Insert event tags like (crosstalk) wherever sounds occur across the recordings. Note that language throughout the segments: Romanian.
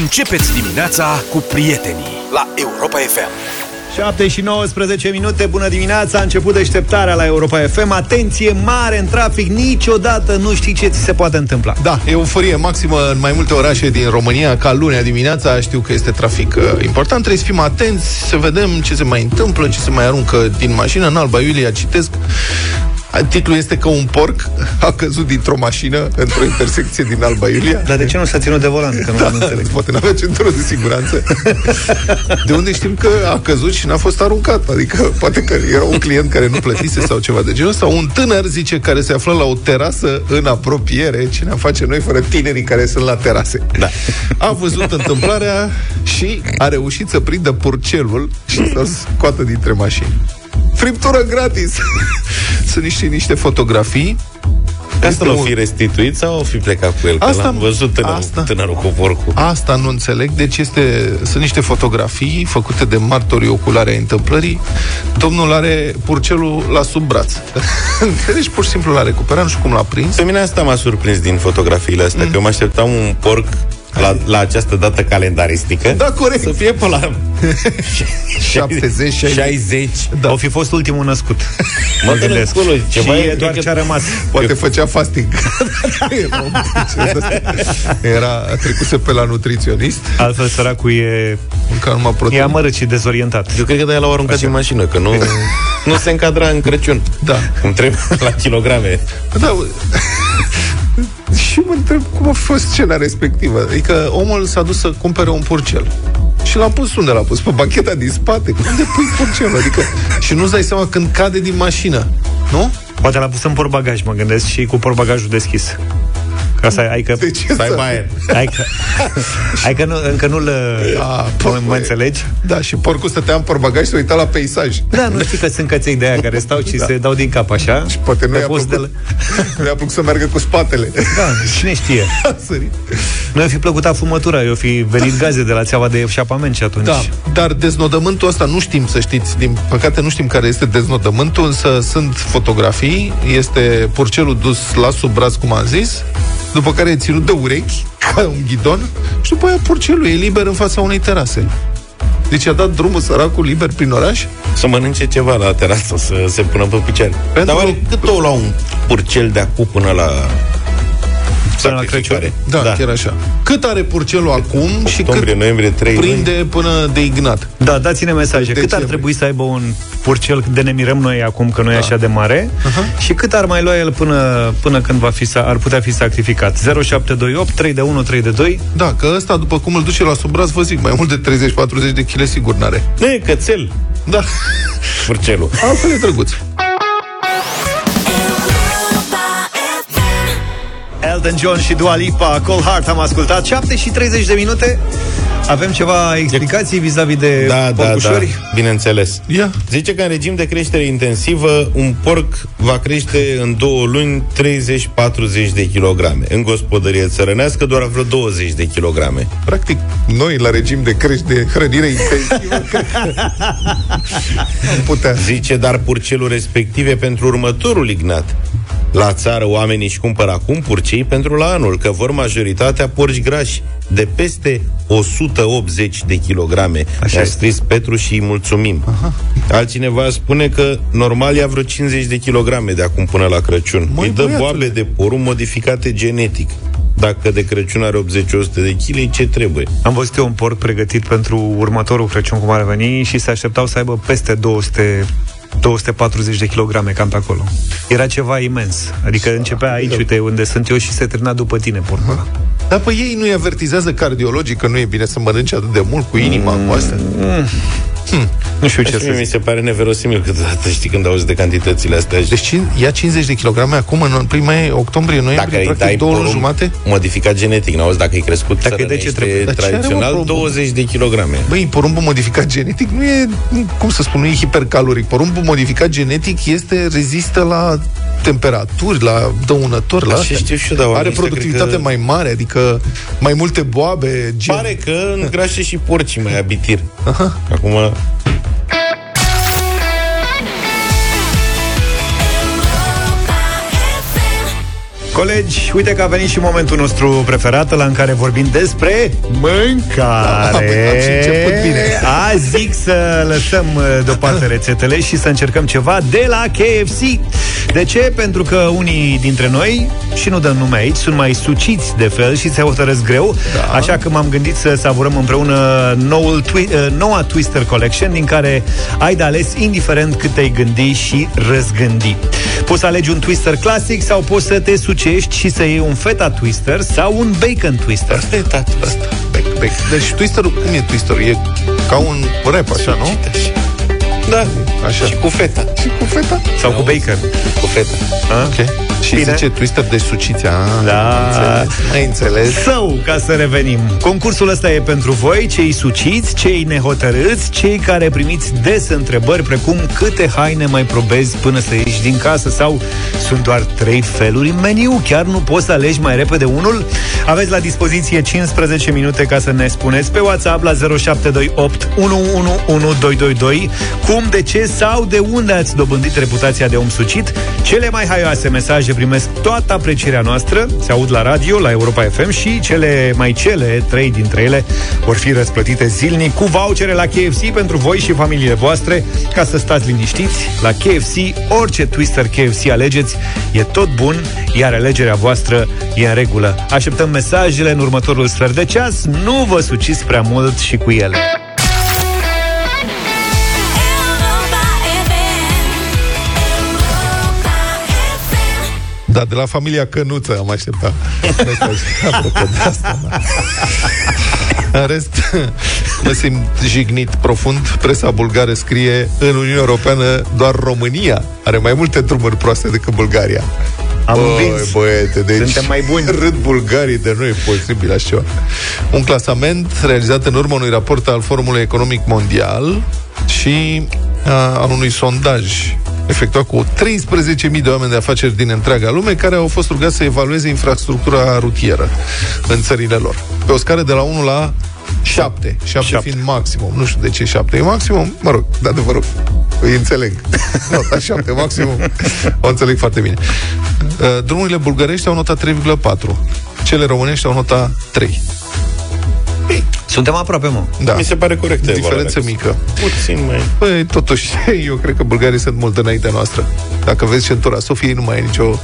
Începeți dimineața cu prietenii la Europa FM. 7 și 19 minute, bună dimineața, a început deșteptarea la Europa FM. Atenție mare în trafic, niciodată nu știi ce ți se poate întâmpla. Da, euforie maximă în mai multe orașe din România, ca lunea dimineața, știu că este trafic uh, important, trebuie să fim atenți, să vedem ce se mai întâmplă, ce se mai aruncă din mașină. În Alba Iulia citesc, Titlul este că un porc a căzut dintr-o mașină într-o intersecție din Alba Iulia. Dar de ce nu s-a ținut de volan? Că nu Da, am înțeles. poate n-avea centură de siguranță. De unde știm că a căzut și n-a fost aruncat? Adică poate că era un client care nu plătise sau ceva de genul ăsta. Un tânăr, zice, care se află la o terasă în apropiere. Ce ne face noi fără tinerii care sunt la terase? Da. A văzut întâmplarea și a reușit să prindă purcelul și să scoată dintre mașini. Friptură gratis! (laughs) Sunt niște, niște fotografii Asta Este l-o un- fi restituit sau o fi plecat cu el? Că Asta- l-am văzut tânărul, asta- tânărul cu porcul. Asta nu înțeleg, deci este, sunt niște fotografii făcute de martorii oculare ai întâmplării. Domnul are purcelul la sub braț. (laughs) deci pur și simplu l-a recuperat, nu știu cum l-a prins. Pe mine asta m-a surprins din fotografiile astea, mm. că eu mă așteptam un porc la, la această dată calendaristică Da, corect. să fie pe la 70, 60. 60. Da. O fi fost ultimul născut. (laughs) Mă gândesc. Ceva și e- e doar cred ce a că- rămas. Poate făcea fasting. (laughs) Era un purcel ăsta. Era trecuse pe la nutriționist, Altfel săracul e, mânca numai e proteine. amărât și dezorientat. Eu cred că de-aia l-au aruncat din mașină, că nu, (laughs) nu se încadra în Crăciun. Da. Cum trebuie la kilograme. Da, (laughs) și mă întreb cum a fost scena respectivă. Adică omul s-a dus să cumpere un purcel. Și l-a pus unde l-a pus? Pe bancheta din spate? Unde pui purcelul? Adică, și nu-ți dai seama când cade din mașină. Nu? Poate l-a pus în portbagaj, mă gândesc, și cu portbagajul deschis. Ca să ai, ai că... De ce Să ai să- aer. Ai că, (laughs) ai că nu, încă nu-l A, mă, bă, mă înțelegi? Da, și porcul stătea în portbagaj și se uita la peisaj. Da, nu știi că sunt căței de aia care stau și Da. se dau din cap așa. Și poate nu Pe i-a post plăcut, de (laughs) nu i-a plăcut să meargă cu spatele. Da, cine știe. (laughs) A sărit. Nu i-a fi plăcut afumătura, i-a fi venit gaze de la țeava de eșapament și atunci... Da, dar deznodământul ăsta nu știm, să știți, din păcate nu știm care este deznodământul, însă sunt fotografii, este purcelul dus la sub braț, cum am zis, după care e ținut de urechi, (laughs) ca un ghidon, și după aia purcelul e liber în fața unei terase. Deci a dat drumul săracul liber prin oraș? Să mănânce ceva la terasă, să se pună pe picioare. Pentru- Dar oare cât o la un purcel de acum până la Până la sacrificare? Da, da, chiar așa. Cât are purcelul acum și Octombrie, cât noiembrie, trei prinde până de ignat? Da, dați-ne mesaje. Cât ar Decembrie. trebui să aibă un purcel de ne mirăm noi acum că nu e așa de mare și cât ar mai lua el până, până când va fi, sa- ar putea fi sacrificat? 0728 3 de 1 3 de 2 Da, că ăsta, după cum îl duce la sub braț, vă zic, mai mult de 30-40 de kg sigur n-are. Nu e cățel, Da, purcelul. altfel e drăguț. Elton John și Dua Lipa, Cold Heart am ascultat 7 și 30 de minute Avem ceva explicații vis-a-vis de Da, da, da, porcușori? bineînțeles. Ia. Zice că în regim de creștere intensivă, un porc va crește în două luni 30-40 de kilograme. În gospodărie țărănească doar vreo 20 de kilograme. Practic, noi, la regim de crești de hrănire intensivă, (laughs) cred că am putea. Zice, dar purcelul respectiv e pentru următorul ignat. La țară oamenii își cumpără acum purcei pentru la anul, că vor majoritatea porci grași de peste 180 de kilograme. Așa A e. scris Petru și îi mulțumim. Aha. Altcineva spune că normal ia vreo 50 de kilograme de acum până la Crăciun. Măi, Îi dă băiatule. boabe de porumb modificate genetic. Dacă de Crăciun are 80-100 de kg, ce trebuie? Am văzut eu un porc pregătit pentru următorul Crăciun, cum ar veni, și se așteptau să aibă peste 200 240 de kilograme, cam pe acolo. Era ceva imens. Adică începea aici, uite, unde sunt eu și se termina după tine, porcul ăla. Dar pe ei nu-i avertizează cardiologii că nu e bine să mănânce atât de mult cu inima, cu astea? Nu știu ce Ce să mi zic. se pare neverosimil câteodată, știi, când auzi de cantitățile astea. Deci cin- ia 50 de kilograme acum, în prima octombrie, dacă noiembrie, îi practic dai două luni porumb jumate? modificat genetic, n-auzi dacă e crescut Dacă e de ce țărănește trebuie? Dar ce are, mă, tradițional, porumbul? 20 de kilograme. Băi, porumbul modificat genetic nu e, nu- cum să spun, nu e hipercaloric. Porumbul modificat genetic este, rezistă la temperaturi, la dăunători, la Așa astea. știu și eu, dar Are oamenii ăștia productivitate cred că- mai mare, adică mai multe boabe, gen... Pare că îngrașe și porcii mai abitir. Aha. Acum, Colegi, uite că a venit și momentul nostru preferat, la în care vorbim despre mâncare. Da, (laughs) am și început bine. Azi zic să lăsăm uh, deoparte rețetele și să încercăm ceva de la KFC. De ce? Pentru că unii dintre noi, și nu dăm nume aici, sunt mai suciți de fel și se hotărăsc greu, da. așa că m-am gândit să savurăm împreună noul twi- uh, noua Twister Collection, din care ai de ales indiferent cât te-ai gândi și răzgândi. Poți să alegi un Twister clasic sau poți să te sucești și să iei un feta Twister sau un bacon Twister. Asta e tată, asta. Bec, bec. Deci Twisterul, cum e Twisterul? E ca un rap, așa, nu? Da, Așa. și cu feta. Și cu feta? Sau cu bacon. Cu feta. A? Ok. Și Bine. zice Twister de suciția. Ah, Da. Înțeles. Mai înțeles. Sau, ca să revenim, concursul ăsta e pentru voi, cei suciți, cei nehotărâți, cei care primiți des întrebări precum câte haine mai probezi până să ieși din casă sau sunt doar trei feluri în meniu, chiar nu poți să alegi mai repede unul? Aveți la dispoziție 15 minute ca să ne spuneți pe WhatsApp la 0728 111222 cum, de ce sau de unde ați dobândit reputația de om sucit. Cele mai haioase mesaje primesc toată aprecierea noastră, se aud la radio, la Europa FM și cele mai cele, trei dintre ele, vor fi răsplătite zilnic cu vouchere la KFC pentru voi și familiile voastre, ca să stați liniștiți. La KFC, orice Twister KFC alegeți, e tot bun, iar alegerea voastră e în regulă. Așteptăm mesajele în următorul sfert de ceas, nu vă suciți prea mult și cu ele. Da, de la familia Cănuță am așteptat. Mesaj. Apropo de asta, da. În rest, mă simt jignit profund. Presa bulgară scrie în Uniunea Europeană doar România are mai multe drumuri proaste decât Bulgaria. Am Băi, învins. băiete, deci Suntem mai buni. Râd bulgarii de nu e posibil așa ceva. Un clasament realizat în urma unui raport al Forumului Economic Mondial și a, al unui sondaj efectuat cu 13.000 de oameni de afaceri din întreaga lume care au fost rugați să evalueze infrastructura rutieră în țările lor. Pe o scară de la 1 la 7. 7 Șapte. fiind maximum. Nu știu de ce 7 e maximum. Mă rog, de adevăr, îi înțeleg. (laughs) Nota 7 maximum. O înțeleg foarte bine. Uh, Drumurile bulgărești au nota 3,4. Cele românești au nota 3. Suntem aproape, mă. Da. Mi se pare corect. Diferență mică. Puțin mai... Păi, totuși, (laughs) eu cred că bulgarii sunt mult înaintea noastră. Dacă vezi centura Sofiei, nu mai e nicio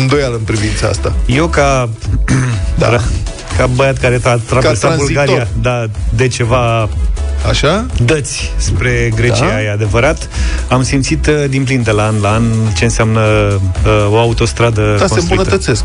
îndoială în privința asta. Eu ca... Da. (clears throat) Ca băiat care a traversat tranzitor. Bulgaria da, de ceva Așa? dăți spre Grecia, Da? e adevărat. Am simțit uh, din plin de la an la an ce înseamnă uh, o autostradă Da, se construită. îmbunătățesc.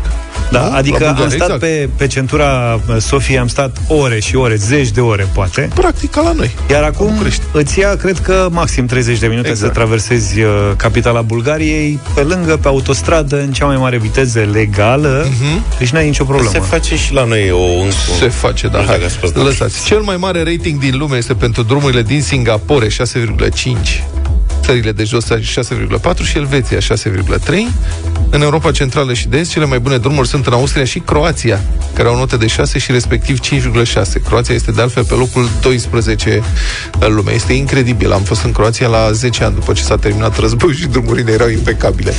Da, Nu? La adică am Bulgaria, stat exact. pe, pe centura uh, Sofiei, am stat ore și ore, zeci de ore, poate. Practic ca la noi. Iar acum București. îți ia, cred că, maxim 30 de minute Exact. să traversezi uh, capitala Bulgariei, pe lângă, pe autostradă, în cea mai mare viteză legală, Mhm. deci n-ai nicio Se problemă. face și la noi o... Un, Se face, da. Nu știu Hai, dacă ați fost. lăsați. Cel mai mare rating din lume este pentru drumurile din Singapore, 6,5. Țările de jos 6,4 și Elveția 6,3. În Europa Centrală și de Est, cele mai bune drumuri sunt în Austria și Croația, care au note de 6 și respectiv 5,6. Croația este de altfel pe locul 12 în lume. Este incredibil. Am fost în Croația la 10 ani după ce s-a terminat războiul și drumurile erau impecabile.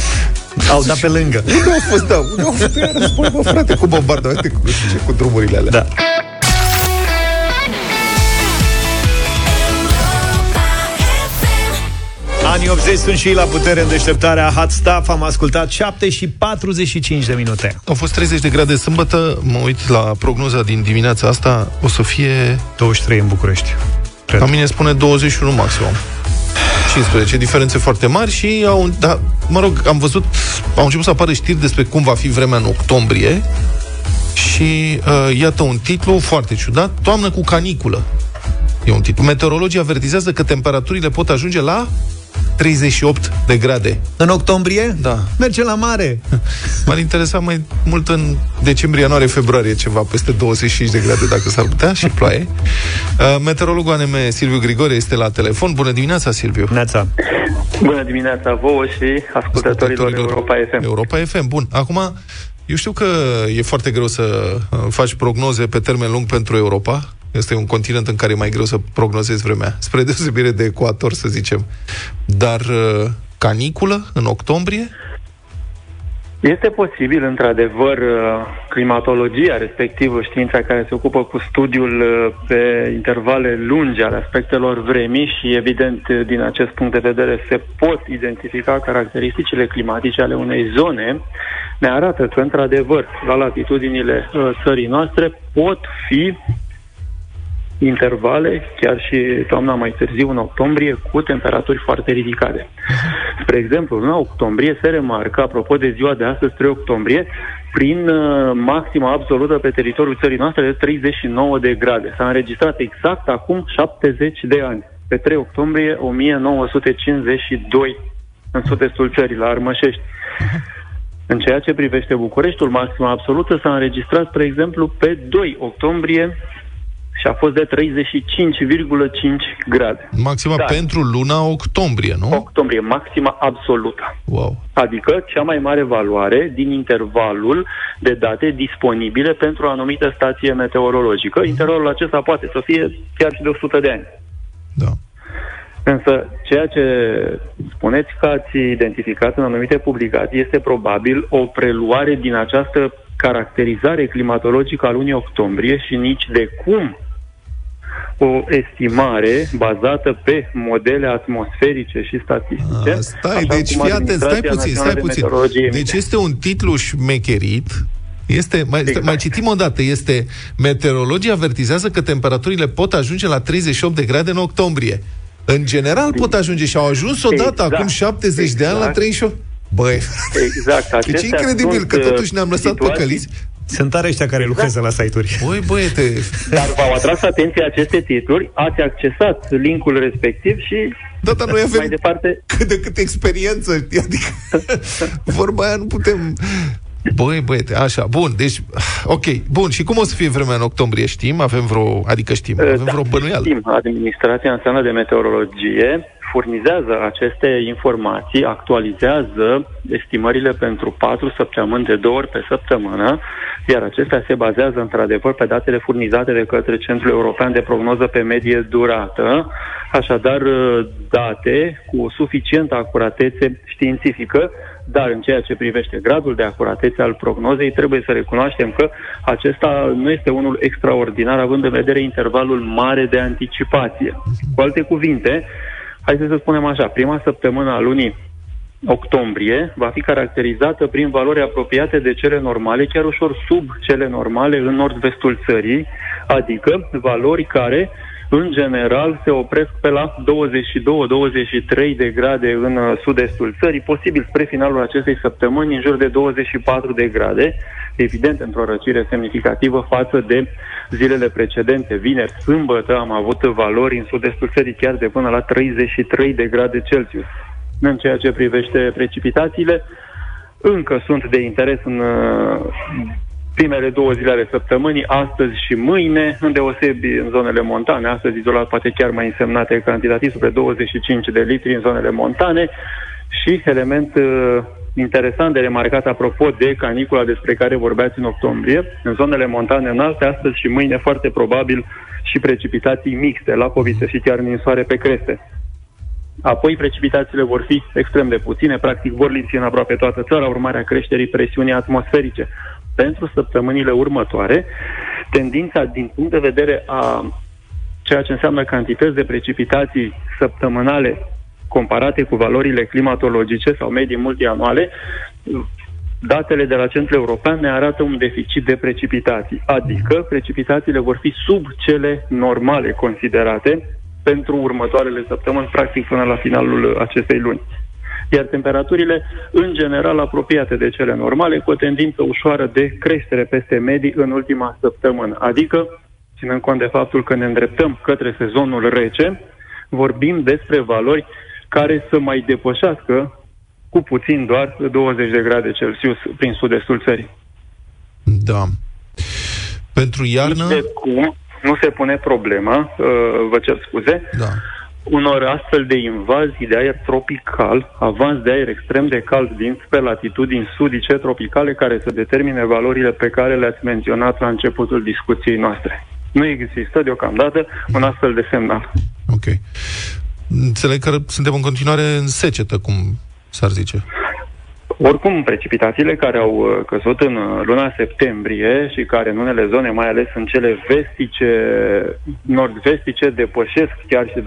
Au dat pe lângă. Unde au fost, da? Unde au fost iar război, bă, frate, cu bombardamente, cu, nu știu ce, cu drumurile alea. Da. Anii 80 sunt și ei la putere în deșteptarea Hot Stuff. Am ascultat 7 și 45 de minute. Au fost 30 de grade sâmbătă, mă uit la prognoza din dimineața asta, o să fie, 23 în București. Cred. la mine spune 21 maximum. 15, diferențe foarte mari și au, da, mă rog, am văzut, au început să apară știri despre cum va fi vremea în octombrie și uh, iată un titlu foarte ciudat, Toamnă cu caniculă. E un titlu. Meteorologii avertizează că temperaturile pot ajunge la 38 de grade. În octombrie? Da. Merge la mare. (laughs) M-ar interesa mai mult în decembrie, ianuarie, februarie, ceva peste 25 de grade, dacă s-ar putea, și ploaie. Uh, meteorologul ANM Silviu Grigore este la telefon. Bună dimineața, Silviu! Neața. Bună dimineața vouă și ascultătorilor Europa FM. Europa FM, bun. Acum, eu știu că e foarte greu să uh, faci prognoze pe termen lung pentru Europa. Este un continent în care e mai greu să prognozezi vremea, (laughs) spre deosebire de ecuator, să zicem. Dar uh, caniculă în octombrie? Este posibil, într-adevăr, uh, climatologia, respectiv știința care se ocupă cu studiul uh, pe intervale lungi ale aspectelor vremii și, evident, din acest punct de vedere se pot identifica caracteristicile climatice ale unei zone, ne arată că, într-adevăr, la latitudinile uh, țării noastre pot fi intervale, chiar și toamna mai târziu, în octombrie, cu temperaturi foarte ridicate. Spre exemplu, în octombrie se remarcă, apropo de ziua de astăzi, 3 octombrie, prin uh, maxima absolută pe teritoriul țării noastre de 39 de grade. S-a înregistrat exact acum 70 de ani, pe 3 octombrie 1952, în sud-estul țării, la Armășești. În ceea ce privește Bucureștiul, maxima absolută s-a înregistrat, spre exemplu, pe 2 octombrie și a fost de 35,5 grade. Maxima Dar, pentru luna octombrie, nu? Octombrie, maxima absolută. Wow. Adică cea mai mare valoare din intervalul de date disponibile pentru o anumită stație meteorologică. Mm-hmm. Intervalul acesta poate să fie chiar și de 100 de ani. Da. Însă, ceea ce spuneți că ați identificat în anumite publicații este probabil o preluare din această caracterizare climatologică a lunii octombrie și nici de cum o estimare bazată pe modele atmosferice și statistice. A, stai, deci fii atent, stai puțin, stai puțin. Deci este un titluș șmecherit este, mai, exact. mai citim o dată, este meteorologii avertizează că temperaturile pot ajunge la 38 de grade în octombrie. În general pot ajunge și au ajuns odată exact. acum 70 exact. de ani la 38. Exact. Băi, exact. (laughs) Deci e incredibil că totuși ne-am lăsat situații... păcăliți sunt tare ăștia care exact. lucrează la site-uri. (laughs) Băi, băiete! Dar v-au atras atenția aceste titluri, ați accesat linkul respectiv și da, dar noi avem mai departe... cât de cât experiență, adică (laughs) vorba aia nu putem... Băi, băiete, așa, bun, deci, ok, bun, și cum o să fie vremea în octombrie, știm? Avem vreo, adică știm, avem da, vreo bănuială? știm, Administrația Națională de Meteorologie furnizează aceste informații, actualizează estimările pentru patru săptămâni de două ori pe săptămână, iar acestea se bazează într-adevăr pe datele furnizate de către Centrul European de Prognoză pe Medie Durată, așadar date cu suficientă acuratețe științifică, dar în ceea ce privește gradul de acuratețe al prognozei, trebuie să recunoaștem că acesta nu este unul extraordinar, având în vedere intervalul mare de anticipație. Cu alte cuvinte, hai să spunem așa, prima săptămână a lunii octombrie va fi caracterizată prin valori apropiate de cele normale, chiar ușor sub cele normale în nord-vestul țării, adică valori care în general se opresc pe la 22-23 de grade în uh, sud-estul țării, posibil spre finalul acestei săptămâni în jur de 24 de grade, evident într-o răcire semnificativă față de zilele precedente. Vineri, sâmbătă am avut valori în sud-estul țării chiar de până la 33 de grade Celsius. În ceea ce privește precipitațiile, încă sunt de interes în uh, primele două zile ale săptămânii, astăzi și mâine, îndeosebi în zonele montane, astăzi izolat poate chiar mai însemnate cantitativ, spre 25 de litri în zonele montane și element uh, interesant de remarcat apropo de canicula despre care vorbeați în octombrie, în zonele montane înalte, astăzi și mâine foarte probabil și precipitații mixte, la poviță și chiar ninsoare pe creste. Apoi precipitațiile vor fi extrem de puține, practic vor lipsi în aproape toată țara, urmarea creșterii presiunii atmosferice pentru săptămânile următoare, tendința din punct de vedere a ceea ce înseamnă cantități de precipitații săptămânale comparate cu valorile climatologice sau medii multianuale, datele de la Centrul European ne arată un deficit de precipitații, adică precipitațiile vor fi sub cele normale considerate pentru următoarele săptămâni, practic până la finalul acestei luni iar temperaturile în general apropiate de cele normale, cu o tendință ușoară de creștere peste medii în ultima săptămână. Adică, ținând cont de faptul că ne îndreptăm către sezonul rece, vorbim despre valori care să mai depășească cu puțin doar 20 de grade Celsius prin sud-estul țării. Da. Pentru iarnă... De cum nu se pune problema, uh, vă cer scuze, da unor astfel de invazii de aer tropical, avans de aer extrem de cald din pe latitudini sudice tropicale care să determine valorile pe care le-ați menționat la începutul discuției noastre. Nu există deocamdată un astfel de semnal. Ok. Înțeleg că suntem în continuare în secetă, cum s-ar zice. Oricum, precipitațiile care au uh, căzut în uh, luna septembrie și care în unele zone, mai ales în cele vestice, nord-vestice, depășesc chiar și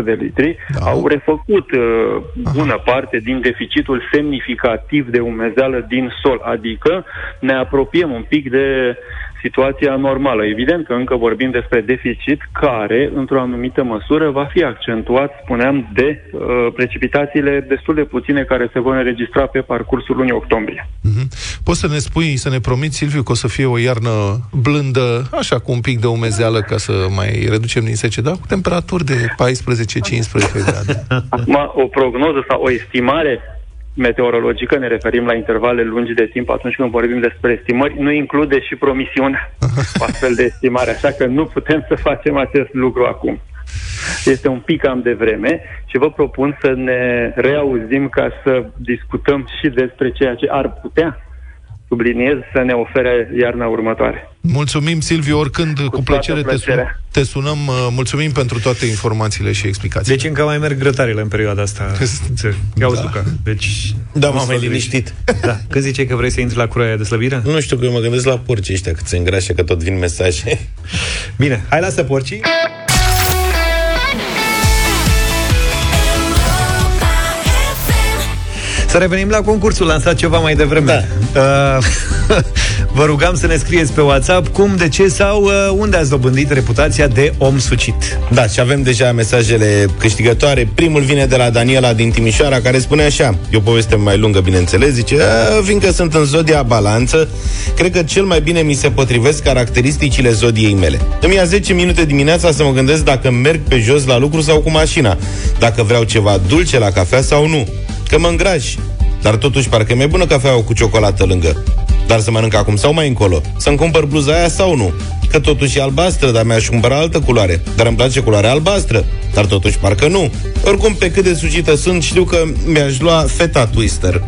250-300 de litri, da. au refăcut uh, bună parte din deficitul semnificativ de umezeală din sol, adică ne apropiem un pic de situația normală. Evident că încă vorbim despre deficit care, într-o anumită măsură, va fi accentuat, spuneam, de uh, precipitațiile destul de puține care se vor înregistra pe parcursul lunii octombrie. Mm-hmm. Poți să ne spui, să ne promiți, Silviu, că o să fie o iarnă blândă, așa cu un pic de umezeală, ca să mai reducem din sece, da? Cu temperaturi de 14-15 grade. (laughs) Acum, o prognoză sau o estimare meteorologică, ne referim la intervale lungi de timp atunci când vorbim despre estimări, nu include și promisiunea (laughs) o astfel de estimare, așa că nu putem să facem acest lucru acum. Este un pic cam de vreme și vă propun să ne reauzim ca să discutăm și despre ceea ce ar putea subliniez, să ne ofere iarna următoare. Mulțumim, Silviu, oricând, cu, cu plăcere, te, sun- te sunăm. Uh, mulțumim pentru toate informațiile și explicațiile. Deci încă mai merg grătarele în perioada asta. (laughs) Ia da. Luca. Deci, da, m-am mai liniștit. Da. (laughs) Când zice că vrei să intri la curoaia de slăbire? Nu știu, că eu mă gândesc la porci ăștia, cât se îngrașe, că tot vin mesaje. (laughs) Bine, hai lasă porcii. Să revenim la concursul lansat ceva mai devreme. Da. Uh, vă rugam să ne scrieți pe WhatsApp cum, de ce sau uh, unde ați dobândit reputația de om sucit. Da, și avem deja mesajele câștigătoare. Primul vine de la Daniela din Timișoara, care spune așa, e o poveste mai lungă, bineînțeles, zice, fiindcă sunt în zodia balanță, cred că cel mai bine mi se potrivesc caracteristicile zodiei mele. Îmi ia 10 minute dimineața să mă gândesc dacă merg pe jos la lucru sau cu mașina, dacă vreau ceva dulce la cafea sau nu că mă îngrași. Dar totuși parcă e mai bună cafeaua cu ciocolată lângă. Dar să mănânc acum sau mai încolo? Să-mi cumpăr bluza aia sau nu? Că totuși e albastră, dar mi-aș cumpăra altă culoare. Dar îmi place culoarea albastră. Dar totuși parcă nu. Oricum, pe cât de sucită sunt, știu că mi-aș lua feta twister.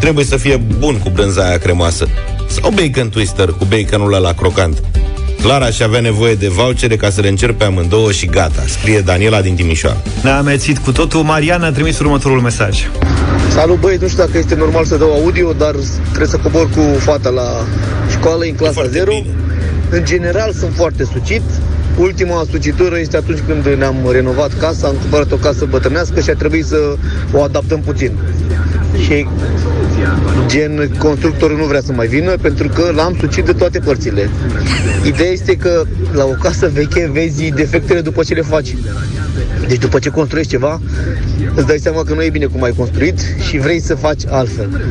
Trebuie să fie bun cu brânza aia cremoasă. Sau bacon twister cu baconul ăla crocant. Clara și avea nevoie de vouchere ca să le încerpe amândouă și gata, scrie Daniela din Timișoara. Ne-a amețit cu totul. Mariana a trimis următorul mesaj. Salut băi, nu știu dacă este normal să dau audio, dar trebuie să cobor cu fata la școală în clasa 0. În general sunt foarte sucit. Ultima sucitură este atunci când ne-am renovat casa, am cumpărat o casă bătrânească și a trebuit să o adaptăm puțin. Și gen constructorul nu vrea să mai vină pentru că l-am sucit de toate părțile. Ideea este că la o casă veche vezi defectele după ce le faci. Deci după ce construiești ceva, îți dai seama că nu e bine cum ai construit și vrei să faci altfel.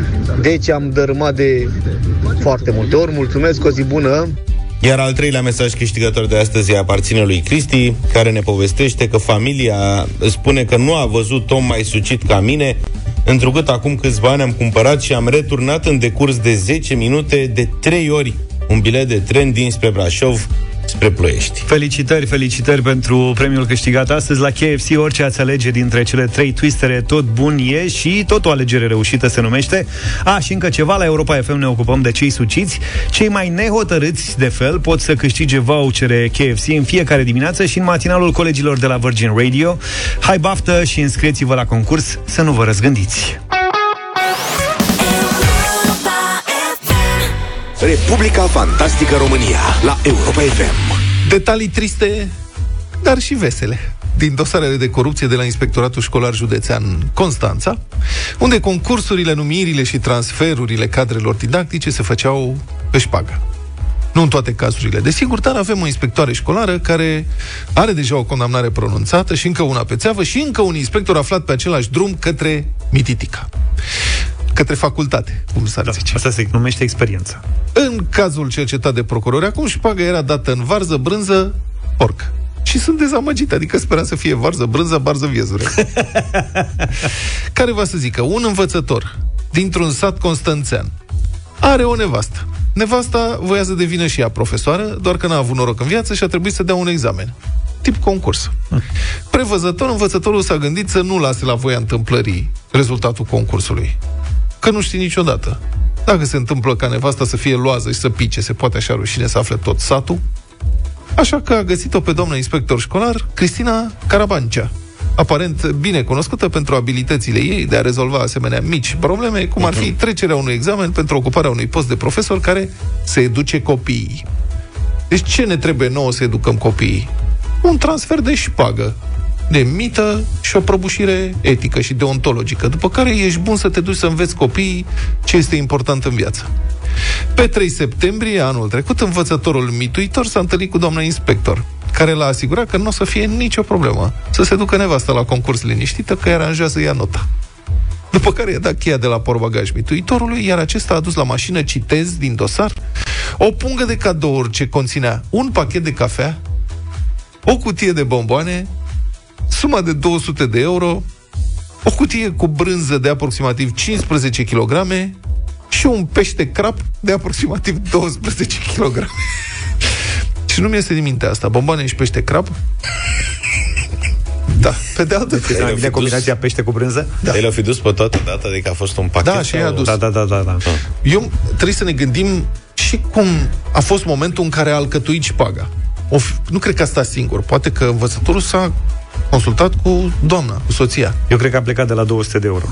Deci am dărâmat de foarte multe ori. Mulțumesc, o zi bună! Iar al treilea mesaj câștigător de astăzi aparține lui Cristi, care ne povestește că familia spune că nu a văzut Tom mai sucit ca mine, întrucât acum câțiva ani am cumpărat și am returnat în decurs de 10 minute de 3 ori un bilet de tren dinspre Brașov spre Ploiești. Felicitări, felicitări pentru premiul câștigat astăzi la KFC. Orice ați alege dintre cele trei twistere, tot bun e și tot o alegere reușită se numește. A, și încă ceva, la Europa FM ne ocupăm de cei suciți. Cei mai nehotărâți de fel pot să câștige vouchere KFC în fiecare dimineață și în matinalul colegilor de la Virgin Radio. Hai baftă și înscrieți-vă la concurs să nu vă răzgândiți. Republica Fantastică România la Europa FM. Detalii triste, dar și vesele din dosarele de corupție de la Inspectoratul Școlar Județean Constanța, unde concursurile, numirile și transferurile cadrelor didactice se făceau pe șpagă. Nu în toate cazurile. Desigur, dar avem o inspectoare școlară care are deja o condamnare pronunțată și încă una pe țeavă și încă un inspector aflat pe același drum către Mititica către facultate, cum s-ar da, zice. Asta se numește experiența. În cazul cercetat de procurori, acum șpaga era dată în varză, brânză, porc. Și sunt dezamăgit, adică speram să fie varză, brânză, barză, viezure. (laughs) Care va să zică, un învățător dintr-un sat constanțean are o nevastă. Nevasta voia să devină și ea profesoară, doar că n-a avut noroc în viață și a trebuit să dea un examen. Tip concurs. Prevăzător, învățătorul s-a gândit să nu lase la voia întâmplării rezultatul concursului că nu știi niciodată. Dacă se întâmplă ca nevasta să fie loază și să pice, se poate așa rușine să afle tot satul. Așa că a găsit-o pe doamna inspector școlar, Cristina Carabancea, aparent bine cunoscută pentru abilitățile ei de a rezolva asemenea mici probleme, cum ar fi trecerea unui examen pentru ocuparea unui post de profesor care se educe copiii. Deci ce ne trebuie nouă să educăm copiii? Un transfer de șpagă, de mită și o prăbușire etică și deontologică, după care ești bun să te duci să înveți copiii ce este important în viață. Pe 3 septembrie anul trecut, învățătorul mituitor s-a întâlnit cu doamna inspector, care l-a asigurat că nu o să fie nicio problemă, să se ducă nevasta la concurs liniștită, că îi aranjează ea nota. După care i-a dat cheia de la porbagaj mituitorului, iar acesta a dus la mașină, citez din dosar, o pungă de cadouri ce conținea un pachet de cafea, o cutie de bomboane, suma de 200 de euro, o cutie cu brânză de aproximativ 15 kg și un pește crap de aproximativ 12 kg. (laughs) și nu mi este din minte asta. Bomboane și pește crap. Da. Pe de altă Deci, parte... de combinația pește cu brânză? Da. El a fi dus pe toată data, adică a fost un pachet? Da, și sau- i-a dus. Da, da, da, da, da. Eu trebuie să ne gândim și cum a fost momentul în care a alcătuit șpaga. O, fi- nu cred că a stat singur. Poate că învățătorul s-a consultat cu doamna, cu soția. Eu cred că a plecat de la 200 de euro.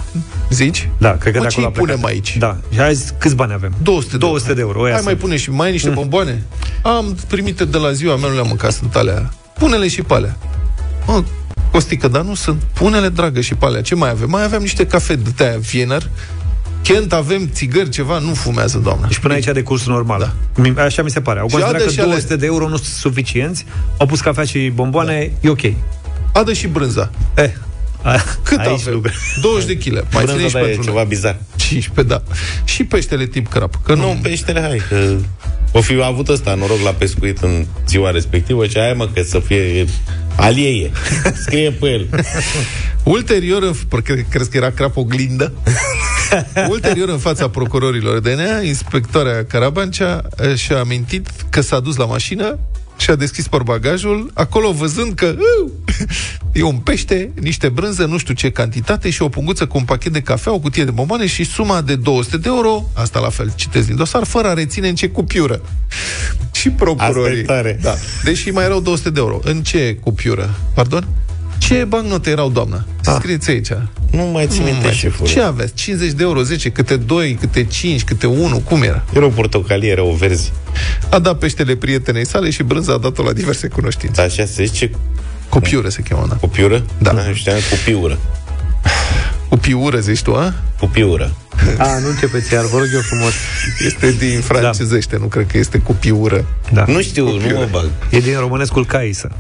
Zici? Da, cred că Mă, de ce acolo a îi punem plecat. aici? Da. Și azi câți bani avem? 200 de 200 de euro. Oia Hai mai sunt. pune și mai niște bomboane? Am primit de la ziua mea, nu le-am mâncat, sunt alea. Pune-le și pe alea. Mă, Costică, dar nu sunt. Pune-le, dragă, și pe alea. Ce mai avem? Mai avem niște cafe de aia Wiener. Kent avem țigări, ceva, nu fumează, doamna. Și până aici de curs normal. Da. Așa mi se pare. Au Și considerat adă că și ale- 200 de euro nu sunt suficienți, au pus cafea și bomboane, da. e ok. Adă și brânza. Eh, a, Cât aici avem? lucru. 20 de kg. Mai ține și Brânza, da, e pentru ceva noi. bizar. 15, da. Și peștele tip crap. Că Nu, nu, peștele, hai, că o fi avut ăsta noroc la pescuit în ziua respectivă, ce ai mă, că să fie alieie. (laughs) Scrie pe el. Ulterior, în- pă, cre- crezi că era crap oglindă? (laughs) Ulterior, în fața procurorilor DNA, inspectoarea Carabancea eh, și-a amintit că s-a dus la mașină și a deschis porbagajul, acolo văzând că uh, (laughs) e un pește, niște brânză, nu știu ce cantitate și o punguță cu un pachet de cafea, o cutie de bomboane și suma de 200 de euro, asta la fel, citesc din dosar, fără a reține în ce cupiură. Și procurorii... Asta e tare. Da. Deși mai erau 200 de euro. În ce cupiură? Pardon? Ce bancnote erau, doamnă? Scrieți aici. Nu mai țin minte, șeful. Ce aveți? 50 de euro, 10, câte 2, câte 5, câte 1, cum era? Era o portocalie, era o verzi. A dat peștele prietenei sale și brânza a dat-o la diverse cunoștințe. Așa se zice Copiură se cheamă, da. cu piură? Da. Nu știam cu piură. Cu piură, zici tu, a? Cu piură. (laughs) A, nu începeți iar, vă rog eu frumos. Este din francezește, nu cred că este cu piură. Da. Nu știu, nu mă bag. E din românescul caisă.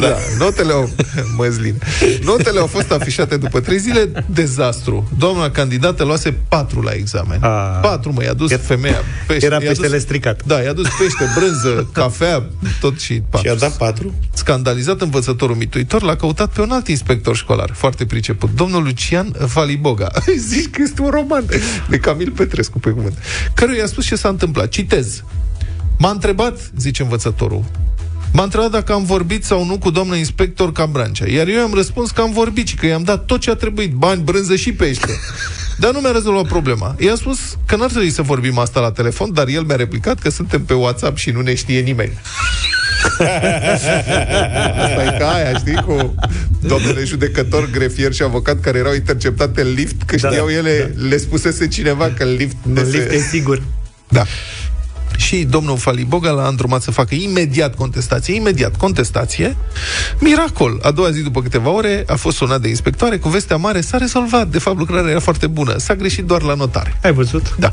Da. da. Notele au... (laughs) Măzlin. Notele au fost afișate după trei zile. Dezastru. Doamna candidată luase patru la examen. A. Patru, mă, i-a dus Era- femeia. Pește, Era i-a dus- peștele stricat. Da, i-a dus pește, brânză, cafea, tot și patru. Și a dat patru? Scandalizat învățătorul mituitor l-a căutat pe un alt inspector școlar, foarte priceput, domnul Lucian Valiboga. (laughs) Zici că este un roman (laughs) de Camil Petrescu, pe cuvânt. Căruia i-a spus ce s-a întâmplat. Citez. M-a întrebat, zice învățătorul, M-a întrebat dacă am vorbit sau nu cu doamna inspector Cabrancea, iar eu i-am răspuns că am vorbit și că i-am dat tot ce a trebuit, bani, brânză și pește. Dar nu mi-a rezolvat problema. I-a spus că n-ar trebui să vorbim asta la telefon, dar el mi-a replicat că suntem pe WhatsApp și nu ne știe nimeni. Asta e ca aia, știi, cu domnule judecător, grefier și avocat care erau interceptate în lift, că Da, știau da, ele, le spusese cineva că în lift nu În se... lift e sigur. Da. Și domnul Faliboga l-a îndrumat să facă imediat contestație. Imediat contestație. Miracol! A doua zi, după câteva ore, a fost sunat de inspectoare cu vestea mare. S-a rezolvat. De fapt, lucrarea era foarte bună. S-a greșit doar la notare. Ai văzut? Da.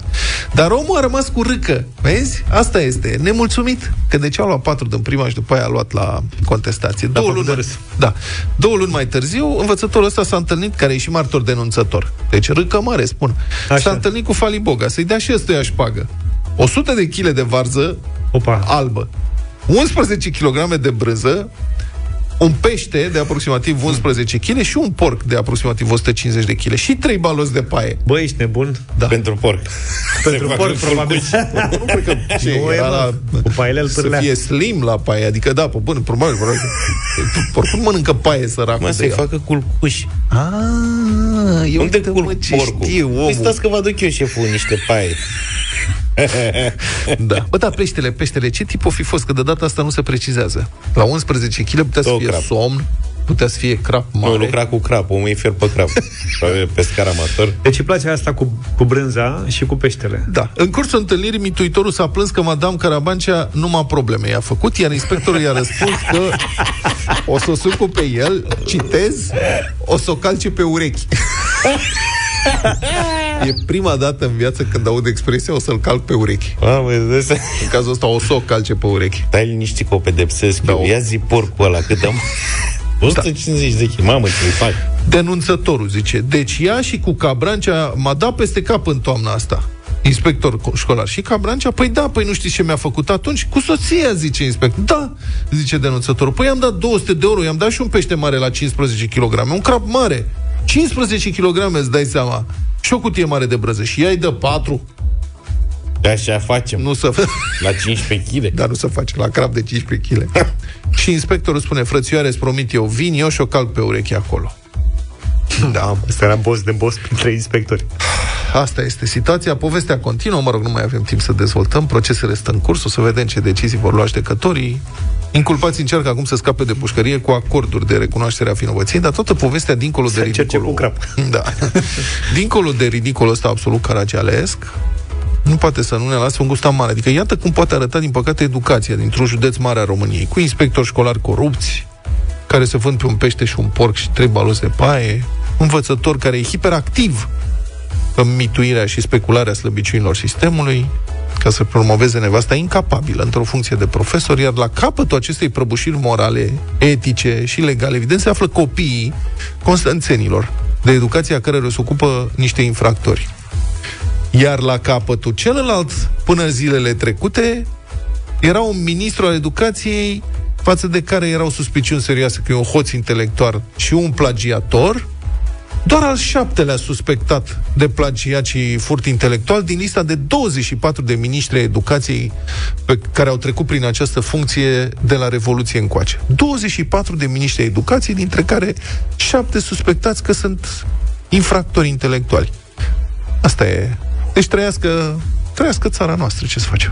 Dar omul a rămas cu râcă. Vezi? Asta este. Nemulțumit. Că de ce au luat patru din prima și după aia a luat la contestație. Două făcut luni, de râs. da. Două luni mai târziu, învățătorul ăsta s-a întâlnit, care e și martor denunțător. Deci râcă mare, spun. Așa. S-a întâlnit cu Faliboga, să-i dea și ăstuia șpagă. 100 de kg de varză Opa. albă, 11 kg de brânză, un pește de aproximativ 11 kg și un porc de aproximativ 150 de kg și trei baloți de paie. Bă, ești nebun? Da. Pentru porc. Pentru Se fac porc, în probabil. Nu cred că ce, Nu e, era mă. la, Cu paile îl să pârlea. fie slim la paie, adică da, pe bun, probabil, probabil. Porcul mănâncă paie săracul Mă, de să-i ea. facă culcuși. Ah, eu Unde uite, culc mă, ce porcul? știe omul. Păi stați că vă aduc eu, șeful, niște paie. (laughs) Da. Bă, da, peștele, peștele, ce tip o fi fost? Că de data asta nu se precizează. La 11 kg putea să Două fie crab. somn, putea să fie crap mare. Nu, lucra cu crap, omul e fier pe crap. (laughs) Pescar amator. Deci îi place asta cu, cu brânza și cu peștele. Da. În cursul întâlnirii, mituitorul s-a plâns că Madame Carabancea nu a probleme i-a făcut, iar inspectorul i-a răspuns că o să o sucu pe el, citez, o să o calce pe urechi. (laughs) E prima dată în viață când aud expresia o să-l calc pe urechi. Mamă, de În cazul ăsta o să o calce pe urechi. Dai liniștit că o pedepsesc Da, eu. o- Ia zi porcul ăla, cât am... (laughs) 150 de kg, mamă, ce-i fac? Denunțătorul zice, deci ea și cu Cabrancea m-a dat peste cap în toamna asta. Inspector co- școlar. Și Cabrancea, păi da, păi nu știți ce mi-a făcut atunci? Cu soția, zice inspector. Da, zice denunțătorul. Păi i-am dat 200 de euro, i-am dat și un pește mare la 15 kg, un crap mare. 15 kg, îți dai seama. Și o cutie mare de brăză. Și ea îi dă 4. De așa facem. Nu să... La 15 kg. Dar nu se face la crap de 15 kg. (laughs) și inspectorul spune, frățioare, îți promit eu, vin eu și o calc pe ureche acolo. (laughs) Da, Asta era boss de boss printre inspectori. (sighs) Asta este situația. Povestea continuă, mă rog, nu mai avem timp să dezvoltăm. Procesele stă în curs, o să vedem ce decizii vor lua judecătorii. Inculpații încearcă acum să scape de pușcărie cu acorduri de recunoaștere a vinovăției, dar toată povestea dincolo de încerce ridicolul... cu crap. (laughs) Da. dincolo de ridicolul ăsta absolut caragialesc, nu poate să nu ne lasă un gust amar. Adică iată cum poate arăta, din păcate, educația dintr-un județ mare a României, cu inspectori școlari corupți, care se vând pe un pește și un porc și trei balozi de paie, învățător care e hiperactiv în mituirea și specularea slăbiciunilor sistemului, ca să promoveze nevasta incapabilă într-o funcție de profesor, iar la capătul acestei prăbușiri morale, etice și legale, evident, se află copiii constanțenilor, de educația cărora se ocupă niște infractori. Iar la capătul celălalt, până zilele trecute, era un ministru al educației față de care erau suspiciuni serioase că e un hoț intelectual și un plagiator, doar al șaptelea suspectat de plagiat și furt intelectual din lista de 24 de miniștri ai educației pe care au trecut prin această funcție de la Revoluție încoace. 24 de miniștri ai educației, dintre care șapte suspectați că sunt infractori intelectuali. Asta e. Deci trăiască, trăiască țara noastră, ce să facem?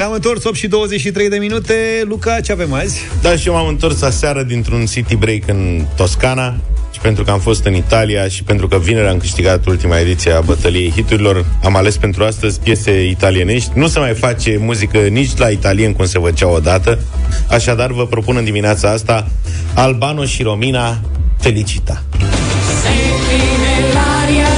Ne-am întors 8 și 23 de minute. Luca, ce avem azi? Da, și eu m-am întors aseară dintr-un city break în Toscana și pentru că am fost în Italia și pentru că vineri am câștigat ultima ediție a bătăliei hiturilor, am ales pentru astăzi piese italienești. Nu se mai face muzică nici la italien cum se făcea odată, așadar vă propun în dimineața asta Albano și Romina Felicita. Senti nell'aria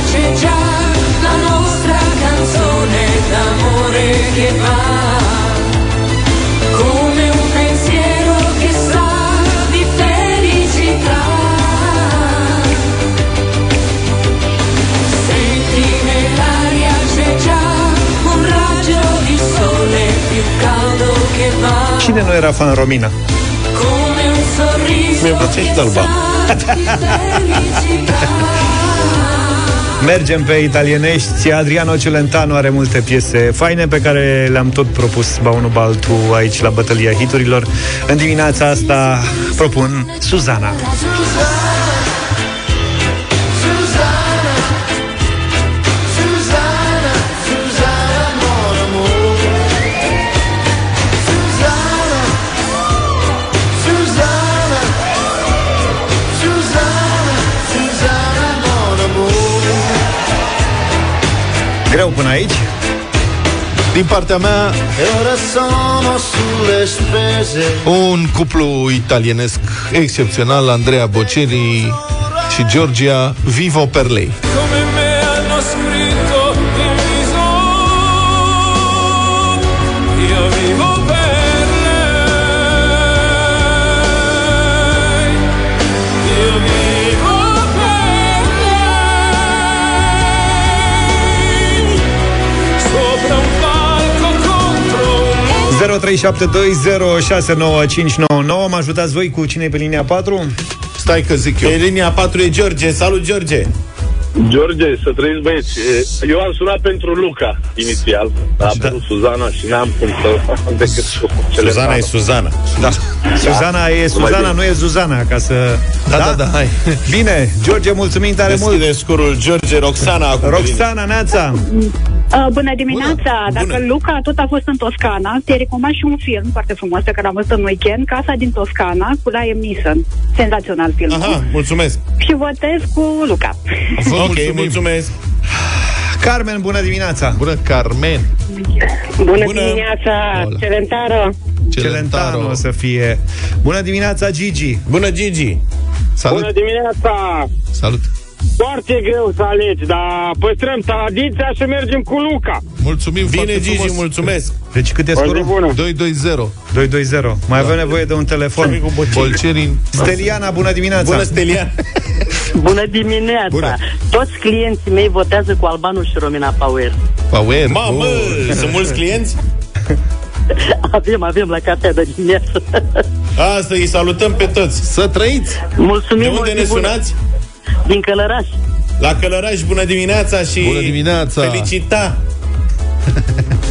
Cine nu era fan Romina? come un sorriso Mi-a plăcut și che de Alba. sa di felicità. Mergem pe italienești. Adriano Celentano are multe piese faine pe care le-am tot propus ba unul ba altul aici la bătălia hiturilor. În dimineața asta propun Suzana. Greu până aici. Din partea mea, un cuplu italienesc excepțional, Andrea Bocelli și Georgia Vivo per 0372069599 Mă ajutați voi cu cine e pe linia 4? Stai că zic eu. Pe linia 4 e George. Salut, George! George, să trăiți băieți. E, Eu am sunat pentru Luca, inițial. A apărut Suzana și n-am cum să decât cu cele Suzana e Suzana. Da. Suzana e Suzana, bine. nu e Zuzana, ca să... Da, da, da, hai. Bine, George, mulțumim tare mult. Deschide scurul George Roxana acum. Roxana, Neața. Uh, bună dimineața! Bună. Dacă Bună. Luca tot a fost în Toscana, te recomand și un film foarte frumos pe care l-am văzut în weekend, Casa din Toscana, cu Liam Neeson. Senzațional film. Aha, mulțumesc. Și votez cu Luca. Vă ok, mulțumim. mulțumesc. Carmen, bună dimineața! Bună, Carmen. Bună, Bună. dimineața, Hola. Celentaro. Celentano o să fie. Bună dimineața, Gigi! Bună, Gigi. Salut. Bună dimineața! Salut. Foarte greu să alegi, dar păstrăm tradiția și mergem cu Luca. Mulțumim Bine, foarte Gigi, frumos. mulțumesc. Deci cât e O zi scorul? bună! 220. 2-2-0. Mai avem nevoie de un telefon. Bolcerin. Steliana, bună dimineața! Bună, Stelian. (laughs) Bună dimineața! Bună. Toți clienții mei votează cu Albanu și Romina Power. Power. Mamă, Oh. sunt mulți clienți? (laughs) Avem, avem la cafea de dimineață. Asta îi salutăm pe toți. Să trăiți. Mulțumim, De o unde zi ne bună. sunați? Din Călăraș. La Călăraș, bună dimineața și Bună dimineața. felicita. (laughs)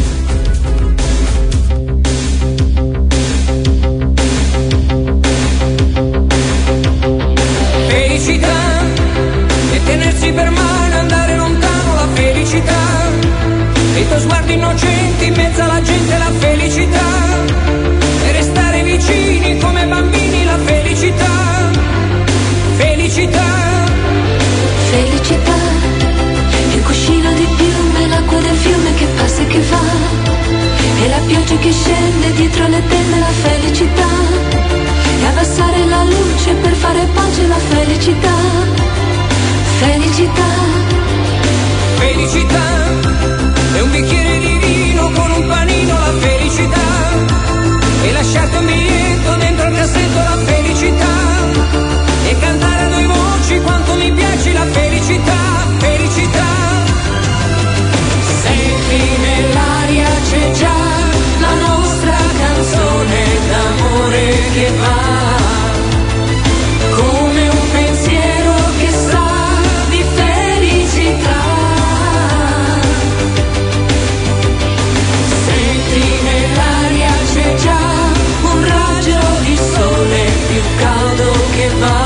e pioggia che scende dietro le tende, la felicità, e abbassare la luce per fare pace, la felicità, felicità, Felicità. È un bicchiere di vino con un panino la felicità. E lasciarti un biglietto dentro il cassetto la felicità. E cantare a due voci quanto mi piace la felicità, felicità. Senti nell'aria c'è già che va come un pensiero che sa di felicità. Senti nell'aria c'è già un raggio di sole più caldo che va,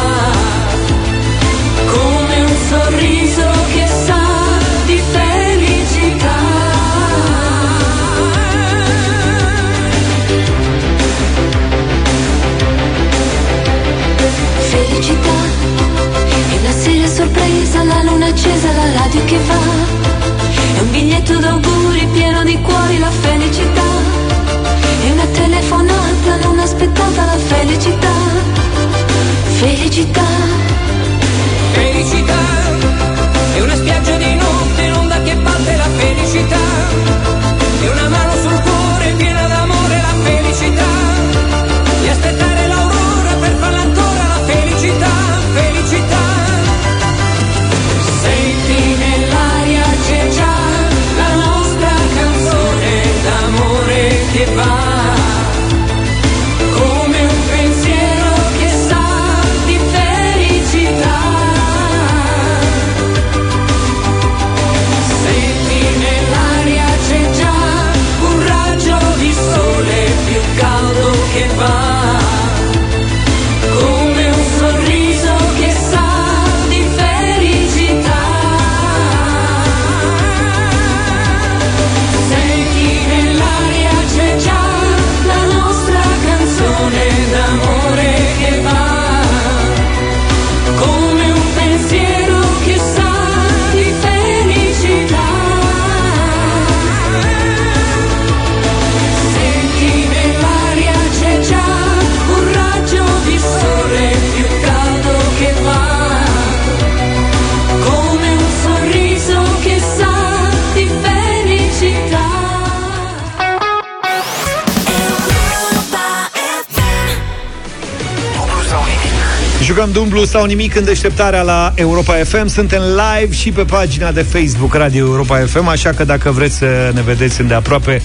Jucăm dublu sau nimic în deșteptarea la Europa FM. Suntem live și pe pagina de Facebook Radio Europa FM, așa că dacă vreți să ne vedeți îndeaproape,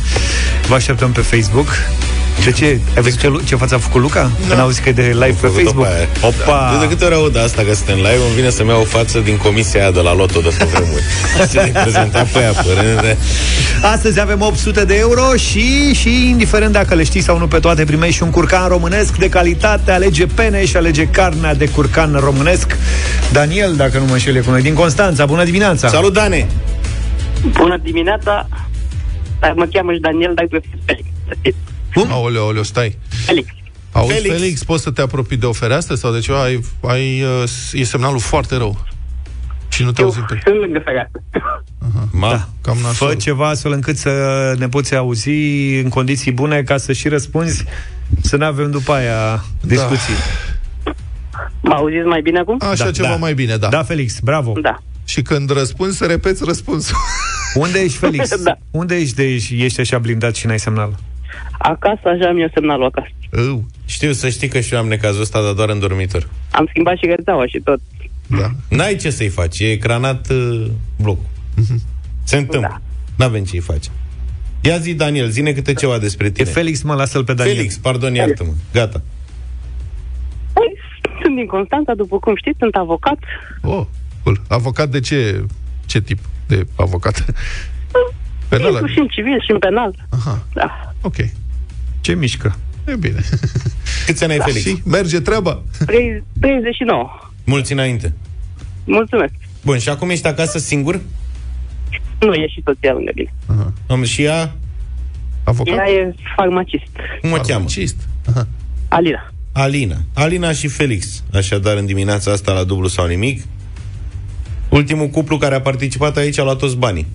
vă așteptăm pe Facebook. De ce? Ai văzut ce, ce față a făcut Luca? Când a auzit că e de live pe Facebook? Opa! Da. De câte ori aud asta că suntem live, îmi vine să-mi iau o față din comisia aia de la Loto de pe vremuri. (laughs) Se prezenta pe aia, părând Astăzi avem 800 de euro și, și indiferent dacă le știi sau nu pe toate, primești și un curcan românesc de calitate, alege pene și alege carnea de curcan românesc. Daniel, dacă nu mă înșel, e cu noi din Constanța. Bună dimineața! Salut, Dane! Bună dimineața! Dar mă cheamă și Daniel, dar prefer Felix. să știți. Cum? Aoleu, aoleu, stai. Felix. Auzi, Felix. Felix. Felix, poți să te apropii de o fereastră sau de ceva? Ai, ai, uh, e semnalul foarte rău. Și nu te Eu auzim pe... sunt lângă fereastră. Ma, Da. Cam Fă nasol. ceva astfel încât să ne poți auzi în condiții bune ca să și răspunzi, să nu avem după aia discuții. Mă auziți mai bine acum? Așa Da, ceva da. mai bine, da. Da, Felix, bravo. Da. Și când răspunzi, să repeți răspunsul. Unde ești, Felix? (laughs) Da. Unde ești de ești, ești așa blindat și n-ai semnal? Acasă așa mi-e semnalul acasă. Ău, știu să știi că și eu am necazul ăsta, dar doar în dormitor. Am schimbat și rețeaua și tot. da. N-ai ce să-i faci, e ecranat uh, blocul. Se întâmplă. Da. N-avem ce-i face. Ia zi, Daniel, zine câte ceva despre E tine. Felix, mă, lasă-l pe Daniel. Felix, pardon, iartă-mă. Gata. Păi, sunt din Constanța, după cum știți, sunt avocat. Oh, cool. Avocat de ce, ce tip de avocat? Penal? Intru și în civil și în penal. Aha, Da. ok. Ce mișcă? E bine. (laughs) Câți ani ai, Felix? Și merge treaba. 30 39. Mulți înainte. Mulțumesc. Bun, și acum ești acasă singur? Nu e și soția lângă mine. Aha. Am și ea, Avocat? Ea e farmacist. cum o cheamă? Farmacist. Aha. Alina. Alina. Alina și Felix. Așadar, în dimineața asta la dublu sau nimic. Ultimul cuplu care a participat aici a luat toți banii.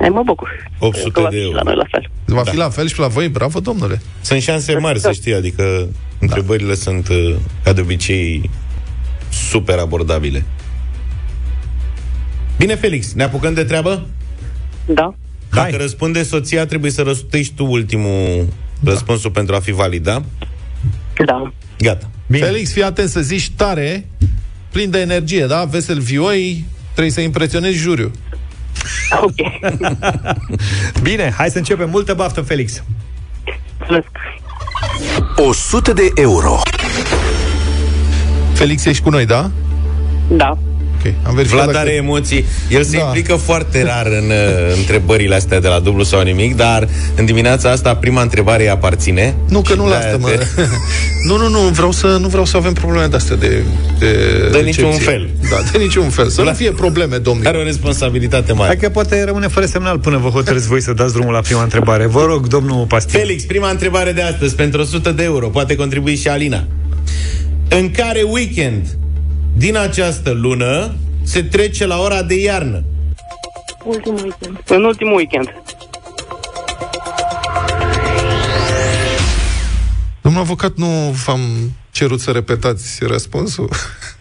Ai, mă bucur. 800 Că va de fi și euro. La noi la fel. Va Da. fi la fel și la voi? Bravo, domnule. Sunt șanse mari, să știi, adică întrebările sunt, uh, ca de obicei, super abordabile. Bine, Felix, ne apucăm de treabă? Da. Dacă Hai. răspunde soția, trebuie să răspundești tu ultimul da. răspunsul pentru a fi valid, da? Da. Gata. Bine. Felix, fii atent să zici tare, plin de energie, da? Vesel vioi, trebuie să impresionezi juriu. (laughs) Ok. (laughs) Bine, hai să începem. Multă baftă, Felix. Mulțumesc. 100 de euro. Felix, ești cu noi, da? Da. Ok, am verificat Vlad are emoții. El se Da. implică foarte rar în uh, întrebările astea de la dublu sau nimic, dar în dimineața asta prima întrebare îi aparține. Nu, că Și nu de-aia lasă, mă. te- (laughs) nu, nu, nu, vreau să, nu vreau să avem probleme de-astea de, de, De recepție. niciun fel. Da, de niciun fel. Să La- nu fie probleme, domnule. Are o responsabilitate mare. Hai că poate rămâne fără semnal până vă hotărâți voi să dați drumul la prima întrebare. Vă rog, domnul Pastil. Felix, prima întrebare de astăzi, pentru 100 de euro, poate contribui și Alina. În care weekend din această lună se trece la ora de iarnă? Ultimul weekend. În ultimul weekend. Domnul avocat, nu v-am cerut să repetați răspunsul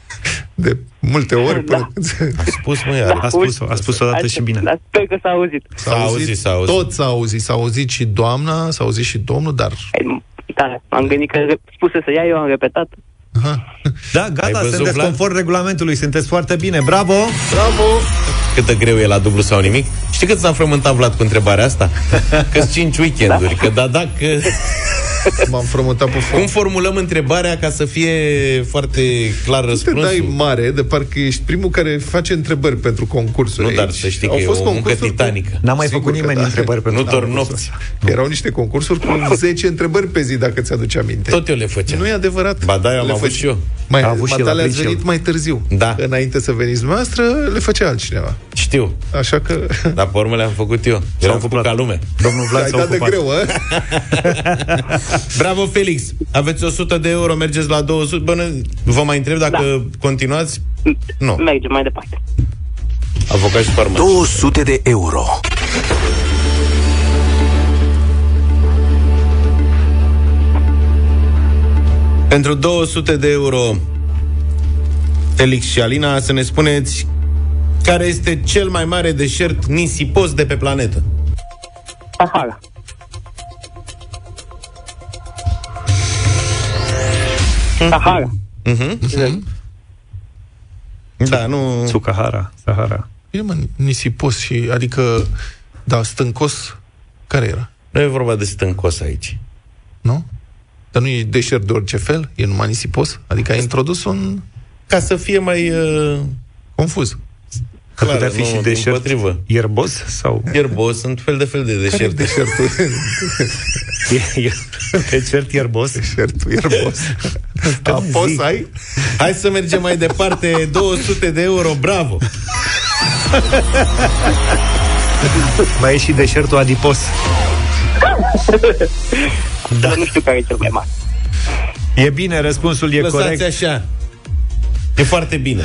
(laughs) de multe ori până Da. când se... A spus, mă, iar. A spus-o, a spus-o dată și bine. Dar sper că s-a auzit. S-a auzit, s-a auzit. Tot s-a auzit. S-a auzit și doamna, s-a auzit și domnul, dar... Hai, Da, am gândit că spuse să ia, eu am repetat. Aha. Da, Ai gata, văzut, sunteți Vlad? conform regulamentului, sunteți foarte bine. Bravo! Bravo! Cât de greu e la dublu sau nimic? Știi cât s-a frământat Vlad cu întrebarea asta? că 5 weekenduri, că da, da, că... M-am frământat pe Cum fond. formulăm întrebarea ca să fie foarte clar Te răspunsul? dai mare, de parcă ești primul care face întrebări pentru concursuri. Nu, dar aici. să știi Au că e fost o muncă concursuri cu- titanică. N-a mai Sigur făcut că nimeni da. întrebări pentru Nu dorm concursuri. nopți. Erau niște concursuri cu (laughs) 10 întrebări pe zi, dacă ți-aduce aminte. Tot eu le făceam. Nu e adevărat. Ba da, eu am Le avut făce- și eu. Mai, A avut și el, matale a ați prins și venit el. mai târziu. Da. Înainte să veniți noastră, le făcea altcineva. Știu, Așa că... dar pe urmă le-am făcut eu. Eram făcut ca lume. Domnul Vlad Ai s-a dat de ocupat. greu, ă? (laughs) Bravo, Felix! Aveți 100 de euro, mergeți la 200. Bă, ne- vă mai întreb dacă Da. continuați? Nu. Mergem mai departe. Avocat și farmac. 200 de euro. Pentru 200 de euro, Felix și Alina, să ne spuneți care este cel mai mare deșert nisipos de pe planetă. Sahara. Sahara. Mhm. Da, nu... Sukahara, Sahara. Bine, mă, nisipos și... Adică... Da, stâncos... Care era? Nu e vorba de stâncos aici. Nu? Dar nu e deșert de orice fel? E numai nisipos? Adică ai introdus un Ca să fie mai uh, confuz. Că clar, putea fi nu, și deșert dimpotrivă. ierbos sau... Ierbos, sunt fel de fel de Care e deșerte. deșertul? (laughs) E- e- Deșert ierbos? deșertul ierbos. Da, zi. poți să ai? Hai să mergem mai departe. 200 de euro, bravo! Mai e și deșertul adipos. (laughs) Da. Nu știu care e cel mai mare. E bine, răspunsul e Lăsați corect. așa. E foarte bine.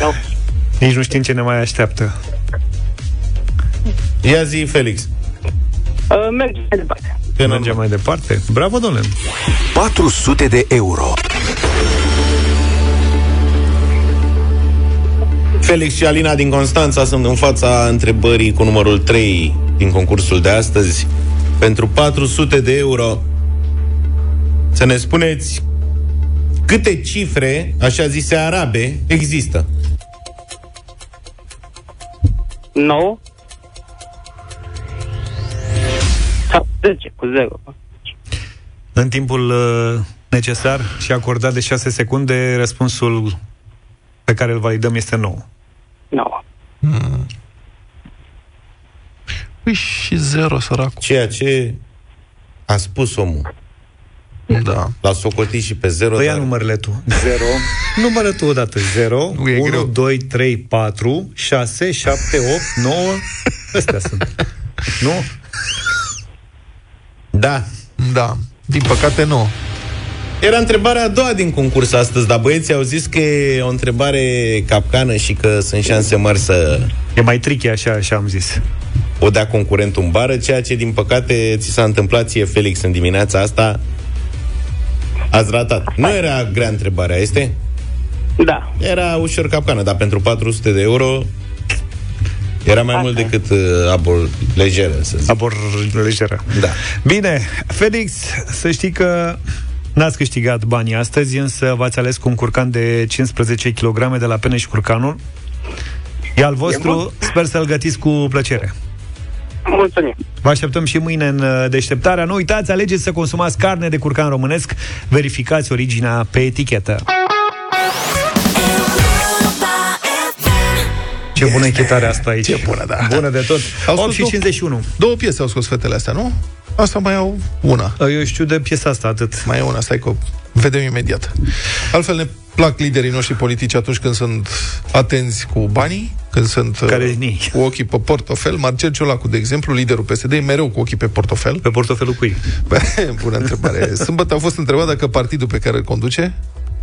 Da. Nici nu știm ce ne mai așteaptă. Ia zi, Felix. Uh, mergem mai departe. Că n-am- Mergem mai departe. Bravo, domnule. 400 de euro. Felix și Alina din Constanța sunt în fața întrebării cu numărul 3 din concursul de astăzi. Pentru 400 de euro să ne spuneți câte cifre, așa zise arabe, există. 9 sau 10 cu 0. În timpul uh, necesar și acordat de 6 secunde, răspunsul pe care îl validăm este 9. 9. Păi și zero, săracul. Ceea ce a spus omul. Da. L-a socotit și pe 0, Păi ia dar... numărele tu. 0. (laughs) Numără tu odată. 0, Nu, e 1, greu. 2, 3, 4, 6, 7, 8, 9. Astea sunt. Nu? Da. Da. Din păcate, nu. Era întrebarea a doua din concurs astăzi, dar băieții au zis că e o întrebare capcană și că sunt șanse mari să E mai tricky așa, așa am zis. O dea concurentul în bară, ceea ce, din păcate, ți s-a întâmplat ție, Felix, în dimineața asta. Ați ratat. Nu era grea întrebarea, este? Da. Era ușor capcană, dar pentru 400 de euro era mai mult decât uh, abol lejeră, să zic. Abor lejeră. Da. Bine, Felix, să știi că n-ați câștigat banii astăzi, însă v-ați ales cu un curcan de 15 kg de la Peneș și Curcanul. E al vostru, sper să-l gătiți cu plăcere. Mulțumim. Vă așteptăm și mâine în uh, deșteptarea. Nu uitați, alegeți să consumați carne de curcan românesc. Verificați originea pe etichetă. Ce bună e chitarea asta aici. Ce bună, da. Bună de tot. Au 8 scos și două- 51. Două piese au scos fetele astea, nu? Asta mai au una. Eu știu de piesa asta atât. Mai e una, stai că o vedem imediat. Altfel ne plac liderii noștri politici atunci când sunt atenți cu banii, când sunt uh, Care ni? cu ochii pe portofel. Marcel Ciolacu, de exemplu, liderul PSD, e mereu cu ochii pe portofel. Pe portofelul cui? (laughs) Bună întrebare. Sâmbătă a fost întrebat dacă partidul pe care îl conduce,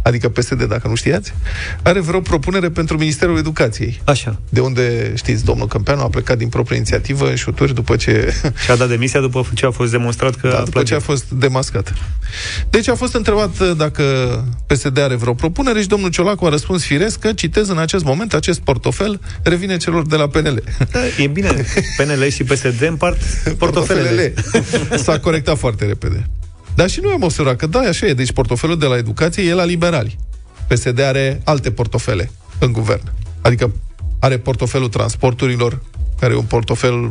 adică PSD, dacă nu știați, are vreo propunere pentru Ministerul Educației. Așa. De unde, știți, domnul Câmpeanu a plecat din proprie inițiativă în șuturi după ce (laughs) Și a dat demisia după ce a fost demonstrat că da, a după ce a fost demascat. Deci a fost întrebat uh, dacă PSD are vreo propunere și domnul Ciolacu a răspuns firesc că, citez în acest moment, acest portofel revine celor de la PNL. Da, e bine. PNL și PSD împart (laughs) portofelele. S-a corectat foarte repede. Dar și noi am observat că da, așa e. Deci portofelul de la educație e la liberali. PSD are alte portofele în guvern. Adică are portofelul transporturilor, care e un portofel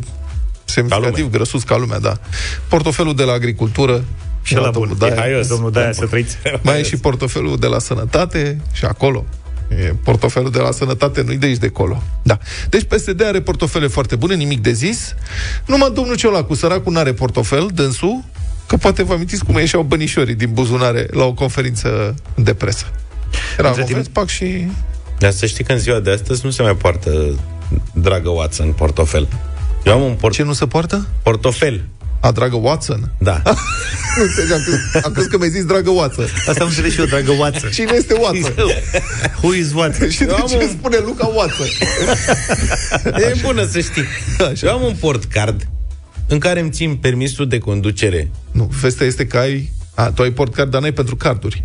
semnificativ grăsus ca lumea, da. Portofelul de la agricultură, Și la bun. domnul Daia. E haios, domnul Daia, să trăiți. Mai e și portofelul de la sănătate și acolo. E portofelul de la sănătate nu-i de aici de acolo. Da. Deci PSD are portofele foarte bune, nimic de zis. Numai domnul Ciolacu, săracul, n-are portofel, dânsul, că poate vă amintiți cum ieșeau bănișorii din buzunare la o conferință de presă. Era Între un timp- moment, pac și... Dar să știi că în ziua de astăzi nu se mai poartă, dragă Watson, portofel. Eu am un port- Ce nu se poartă? portofel. A, dragă Watson? Da. (laughs) Nu înțeleg, am crezut, am crezut că mi-ai zis dragă Watson. Asta am înțeles și eu, dragă Watson. Cine este Watson? Who is what? și de am ce un- spune Luca Watson? e bună să știi. Așa. Eu am un portcard în care îmi țin permisul de conducere. Nu, vestea este că ai... A, tu ai portcard, dar n-ai pentru carduri.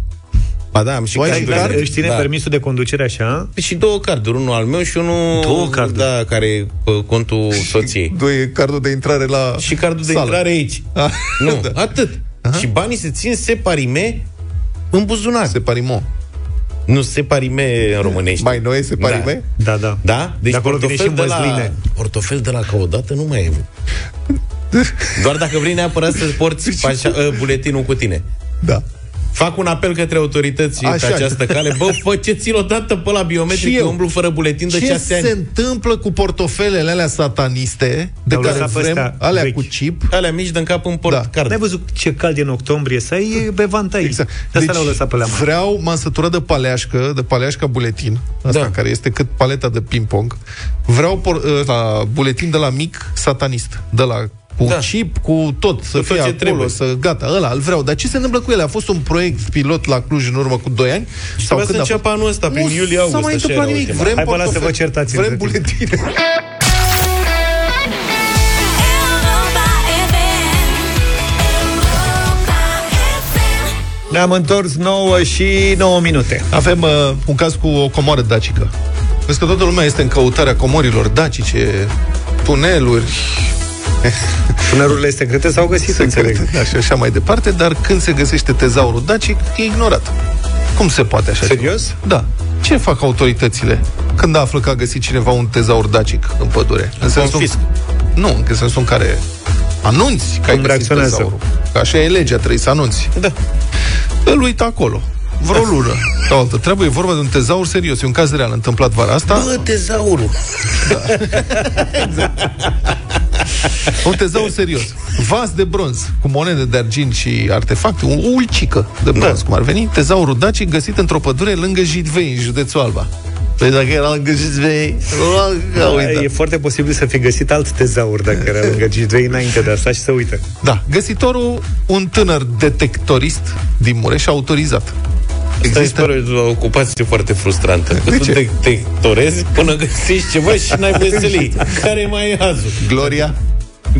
Ba da, am și Tu ai și carduri. card? Își ține Da. permisul de conducere așa? Și două carduri, unul al meu și unul Două carduri? Da, care e pe contul soției. Doi cardul de intrare la Și cardul de sală. intrare aici. Ah, (laughs) Nu, da. atât. Și banii se țin separime în buzunar. Separimo. Nu separime în românești. Mai noi separime? Da, da. Da? Deci De acolo vine portofel și de la, măsline. portofel de la ca odată nu mai e. (laughs) Doar dacă vrei neapărat să porți pașa, uh, buletinul cu tine. Da. Fac un apel către autorități Așa. pe această cale. Bă, faceți-l odată pe la Și biometric, eu. eu umblu fără buletin de Ce 6 ani. se întâmplă cu portofelele alea sataniste de Le-au care lăsat pe vrem, astea alea vechi. cu chip? Alea mici dă cap în port Da. card. N-ai văzut ce cald e în octombrie să ai e bevantai. Exact. De asta le-au lăsat pe la mare. vreau, m-am săturat de paleașcă, de paleașca buletin, asta Da. care este cât paleta de ping-pong. Vreau por, la buletin de la mic satanist, de la cu Da. chip, cu tot, să Cu tot fie ce acolo, trebuie. să gata, ăla, îl vreau. Dar ce se întâmplă cu ele? A fost un proiect pilot la Cluj în urmă cu 2 ani? Și trebuia să a fost? înceapă anul ăsta, prin Nu iulie-august, s-a mai așa întâmplat era nimic. ultima. Vrem Hai, bă, lasă, portofel- vă certați Vrem între timp. buletine. (laughs) Ne-am întors 9 și 9 minute. Avem uh, un caz cu o comoară dacică. Vezi că toată lumea este în căutarea comorilor dacice, tuneluri, (laughs) Tunelurile secrete s-au găsit, înțeleg. secrete, da, și așa mai departe, dar când se găsește tezaurul dacic, e ignorat. Cum se poate așa Serios? Ceva? Da. Ce fac autoritățile când află că a găsit cineva un tezaur dacic în pădure? În sensul, Confisc. nu, în sensul în care anunți că ai Cum găsit reacționează? tezaurul. Că așa e legea, trebuie să anunți. Da. Îl uită acolo. Vreo lună. Ca o altă treabă, e vorba de un tezaur serios. E un caz real întâmplat vara asta. Bă, tezaurul. (laughs) Un tezaur serios. Vas de bronz, cu monede de argint și artefacte, o ulcică de bronz, da. cum ar veni, tezaurul dacic găsit într-o pădure lângă Jidvei, în județul Alba. Păi dacă era lângă Jidvei, E foarte posibil să fi găsit alt tezaur dacă era lângă G2 înainte de asta și să uită. Da, găsitorul, un tânăr detectorist din Mureș, autorizat. Asta Există... mi o ocupație foarte frustrantă. Că De tu ce? detectorezi până găsești ceva și n-ai voie să le iei. Care mai e azul? Gloria,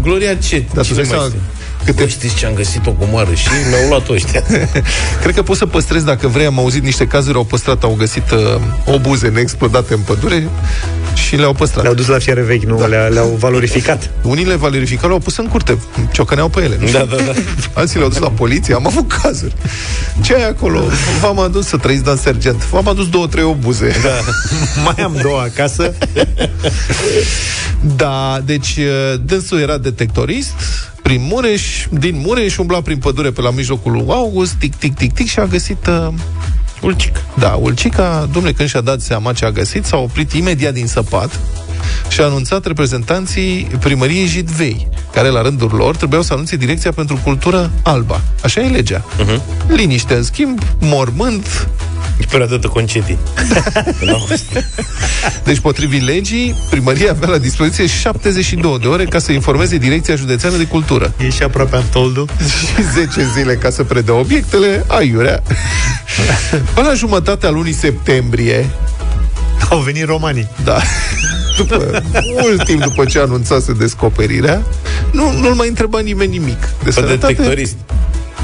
Gloria ce? Dar tu Cine dai mai seama știe? Câte- Bă, știți ce am găsit o comoară și mi-au luat ăștia. (laughs) Cred că poți să păstrezi, dacă vrei, am auzit niște cazuri, au păstrat, au găsit uh, obuze neexplodate în pădure și le-au păstrat. Le-au dus la fiare vechi, nu? Le- Le-au valorificat. Unii le valorificau, le-au pus în curte, ciocăneau pe ele. Nu știu. Da, da, da. (laughs) Alții le-au dus la poliție, am avut cazuri. Ce ai acolo? V-am adus să trăiți, dan sergent. V-am adus două, trei obuze. Da. (laughs) Mai am două acasă. da, deci uh, dânsul era detectorist prin Mureș, din Mureș, umbla prin pădure pe la mijlocul lui August, tic, tic, tic, tic și a găsit uh, Ulcic. Da, Ulcica, domnule, când și-a dat seama ce a găsit, s-a oprit imediat din săpat și a anunțat reprezentanții primăriei Jidvei, care la rândul lor trebuiau să anunțe direcția pentru cultură alba. Așa e legea. Uh-huh. Liniște, în schimb, mormânt. E perioadă de concedii. Nu. Deci, potrivit legii, primăria avea la dispoziție 72 de ore ca să informeze Direcția Județeană de Cultură. E și aproape Antoldu. și 10 zile ca să predea obiectele, aiurea. Până la jumătatea lunii septembrie, Au venit romanii. Da. După, mult timp după ce anunțase descoperirea, nu, nu-l mai întreba nimeni nimic. De Pe sănătate. detectorist.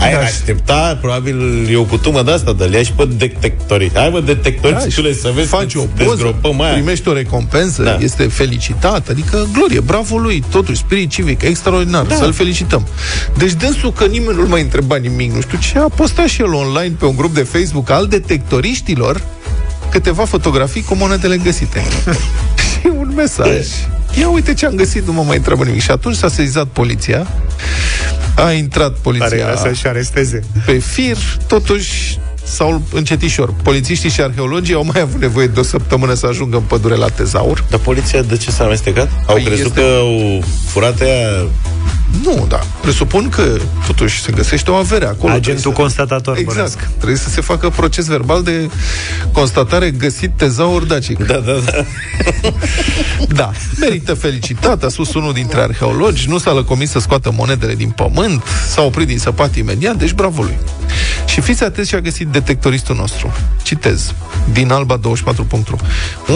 Ai Da. aștepta, probabil, e o cutumă de asta, de le ia și pe detectorist. Hai, bă, detectorist, Da, da, să vezi faci cum o se poză, dezgropăm aia. primești o recompensă, Da. este felicitat, adică glorie, bravo lui, totuși, spirit civic, extraordinar, da. să-l felicităm. Deci dânsul că nimeni nu-l mai întreba nimic, nu știu ce, a postat și el online pe un grup de Facebook al detectoriștilor câteva fotografii cu monedele găsite. (laughs) și un mesaj. Ia uite ce am găsit, nu mă mai întreabă nimic. Și atunci s-a sezizat poliția, a intrat poliția Are ca să-și aresteze. pe fir, totuși sau încetișor. Polițiștii și arheologii au mai avut nevoie de o săptămână să ajungă în pădure la tezaur. Dar poliția de ce s-a amestecat? Au Păi crezut este- că au furat aia... Nu, da. Presupun că totuși se găsește o avere acolo. Agentul Trebuie să- constatator. Exact. bănesc. Trebuie să se facă proces verbal de constatare găsit tezaur dacic. Da, da, da. (laughs) Da, merită felicitat, a spus unul dintre arheologi, nu s-a lăcomis să scoată monedele din pământ, s-a oprit din săpat imediat, deci bravo lui. Și fiți atenți ce a găsit detectoristul nostru. Citez, din alba24.ru.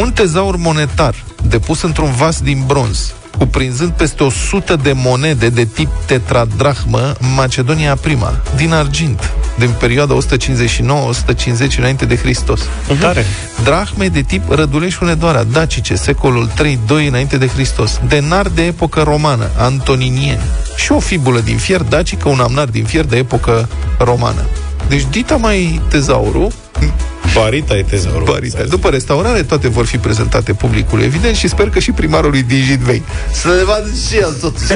Un tezaur monetar depus într-un vas din bronz, cuprinzând peste 100 de monede de tip tetradrahmă Macedonia Prima, din argint, din perioada 159-150 înainte de Hristos. Tare. Drahme de tip Răduleș Hunedoara, dacice, secolul 3-2 înainte de Hristos. Denar de epocă romană, antoninieni. Și o fibulă din fier dacică, un amnar din fier de epocă romană. Deci dita mai tezaurul, Barita e tezaurul. Barita. După restaurare, toate vor fi prezentate publicului, evident, și sper că și primarului din Jidvei. Să le vadă și el totuși.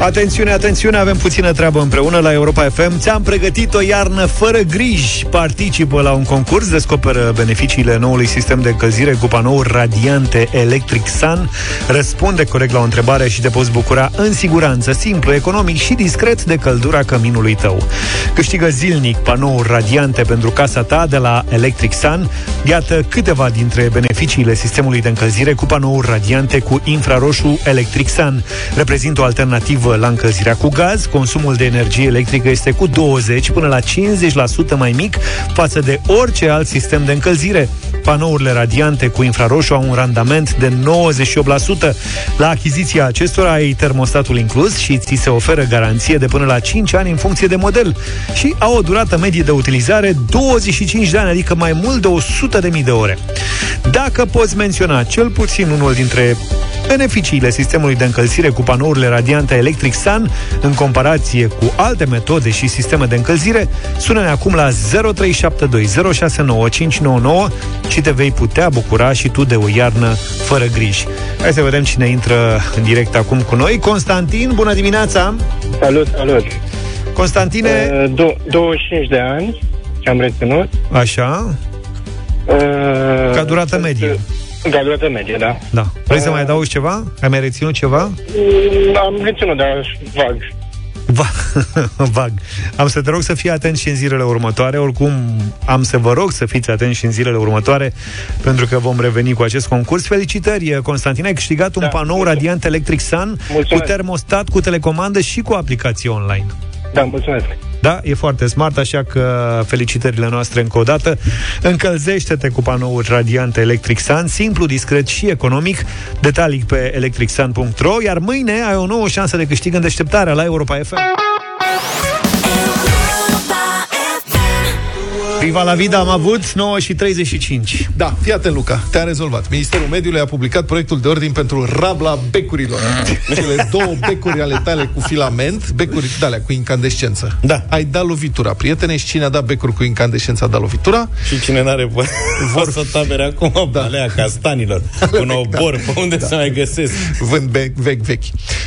Atențiune, atențiune, avem puțină treabă împreună la Europa FM. Ți-am pregătit o iarnă fără griji. Participă la un concurs, descoperă beneficiile noului sistem de încălzire cu panouri radiante Electric Sun. Răspunde corect la o întrebare și te poți bucura în siguranță, simplu, economic și discret de căldura căminului tău. Câștigă zilnic panouri radiante pentru casa ta de la Electric Sun. Iată câteva dintre beneficiile sistemului de încălzire cu panouri radiante cu infraroșu Electric Sun. Reprezintă o alternativă la încălzirea cu gaz, consumul de energie electrică este cu 20 până la 50% mai mic față de orice alt sistem de încălzire. Panourile radiante cu infraroșu au un randament de 98%. La achiziția acestora ai termostatul inclus și ți se oferă garanție de până la 5 ani în funcție de model și au o durată medie de utilizare 25 de ani, adică mai mult de 100.000 de ore. Dacă poți menționa cel puțin unul dintre beneficiile sistemului de încălzire cu panourile radiante Electric Sun în comparație cu alte metode și sisteme de încălzire, sună-ne acum la 0372069599 și te vei putea bucura și tu de o iarnă fără griji. Hai să vedem cine intră în direct acum cu noi. Constantin, bună dimineața! Salut, salut! Constantine... Uh, do- 25 de ani, am reținut. Așa. Uh, Ca durată medie. Ca durată medie, da. Da. Vrei să mai adaugi ceva? Ai mai reținut ceva? Mm, Am reținut, dar vag. Va- (laughs) Vag. Am să te rog să fii atent și în zilele următoare. Oricum, am să vă rog să fiți atenți și în zilele următoare, pentru că vom reveni cu acest concurs. Felicitări, Constantin, ai câștigat un panou radiant Electric Sun cu termostat, cu telecomandă și cu aplicație online. Da, mulțumesc. Da, e foarte smart, așa că felicitările noastre încă o dată. Încălzește-te cu panouri radiante Electric Sun, simplu, discret și economic. Detalii pe electricsun.ro, iar mâine ai o nouă șansă de câștig în deșteptarea la Europa FM. Priva la vida am avut 9 și 35. Da, fii atent, Luca, te-a rezolvat. Ministerul Mediului a publicat proiectul de ordin pentru rabla becurilor. (laughs) Cele două becuri ale tale cu filament, becuri de alea cu incandescență. Da. Ai dat lovitura, prietene, și cine a dat becuri cu incandescență a dat lovitura. Și cine n-are vor, vor să tabere acum da. alea castanilor, (laughs) un obor, pe unde da. să mai găsesc? Vând bec, vechi vechi.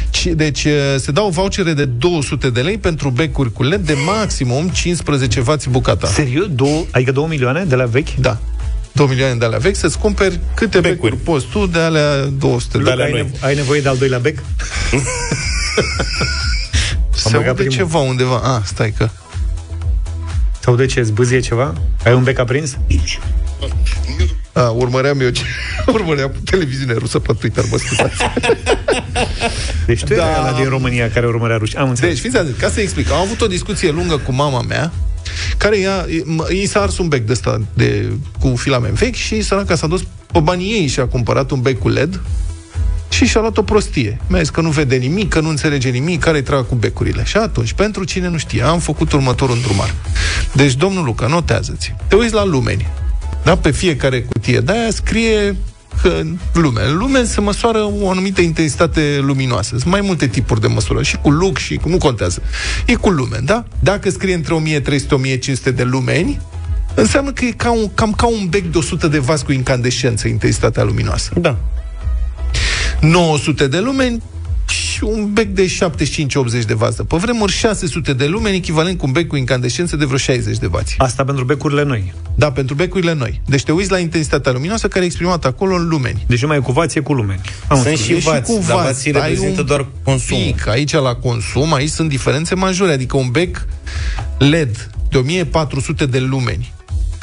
Ci- Deci eh, se dau vouchere de 200 de lei pentru becuri cu LED de maximum 15 W bucata. Serios? Două, adică 2 milioane de la vechi? Da. 2 milioane de alea vechi, să-ți cumperi câte becuri, becuri poți tu de alea 200 de Luca, lei. ai, nevo- ai nevoie de al doilea bec? (laughs) Se băgat aude primul. ceva undeva. Ah, stai că... Sau de ce, zbâzie ceva? Ai un bec aprins? A, urmăream eu ce... (laughs) urmăream televiziune rusă pe Twitter, mă scuzați. (laughs) Deci tu da. erai ăla din România care urmărea ruși. Am înțeles. Deci, fiți atent, ca să explic, am avut o discuție lungă cu mama mea, care ea, m- i s-a ars un bec de ăsta de, cu filament vechi și săraca s-a dus pe banii ei și a cumpărat un bec cu LED și și-a luat o prostie. Mi-a zis că nu vede nimic, că nu înțelege nimic, care-i treaba cu becurile. Și atunci, pentru cine nu știe, am făcut următorul îndrumar. Deci, domnul Luca, notează-ți. Te uiți la lumeni. Da? Pe fiecare cutie de aia scrie că în lume. În lume se măsoară o anumită intensitate luminoasă. Sunt mai multe tipuri de măsură. Și cu lux și cu... Nu contează. E cu lumen, da? Dacă scrie între 1300-1500 de lumeni, înseamnă că e ca un, cam ca un bec de 100 de vas cu incandescență, intensitatea luminoasă. Da. 900 de lumeni și un bec de 75-80 de vază. Pe vremuri 600 de lumeni, echivalent cu un bec cu incandescență de vreo 60 de vați. Asta pentru becurile noi. Da, pentru becurile noi. Deci te uiți la intensitatea luminoasă care e exprimată acolo în lumeni. Deci nu mai e cu vați, e cu lumeni. Am Sunt înțeles. și vați, dar vații ai reprezintă un doar consumul. Pic, aici la consum, aici sunt diferențe majore, adică un bec LED de 1400 de lumeni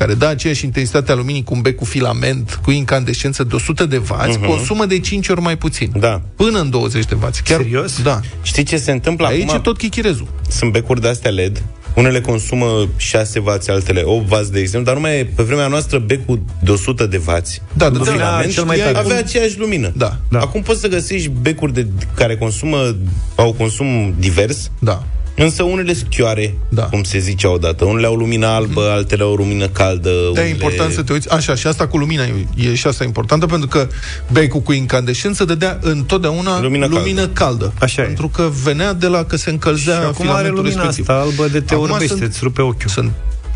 care dă aceeași intensitate a luminii cu un bec cu filament, cu incandescență de 100 de vați, Mhm. consumă de 5 ori mai puțin. Da. Până în 20 de vați. Chiar, Serios? Da. Știi ce se întâmplă Aici acum? e tot chichirezul. Sunt becuri de-astea LED, unele consumă 6 W, altele 8 W, de exemplu, dar numai pe vremea noastră becul de 100 de W Da, cu da, da, filament cel mai știai, tare. avea aceeași lumină. Da. Da. Acum poți să găsești becuri de, care consumă, au consum divers, Da. Însă unele schioare, Da. cum se zicea odată. Unele au lumină albă, altele au lumină caldă. De unele... e important să te uiți. Așa, și asta cu lumina e, e și asta importantă, pentru că becul cu incandescență dădea întotdeauna Lumină lumină caldă. caldă. Așa e. Pentru că venea de la că se încălzea Și acum are filamentul lumina respectiv. asta albă de te Acum orbește, sunt- îți rupe ochiul. Sunt,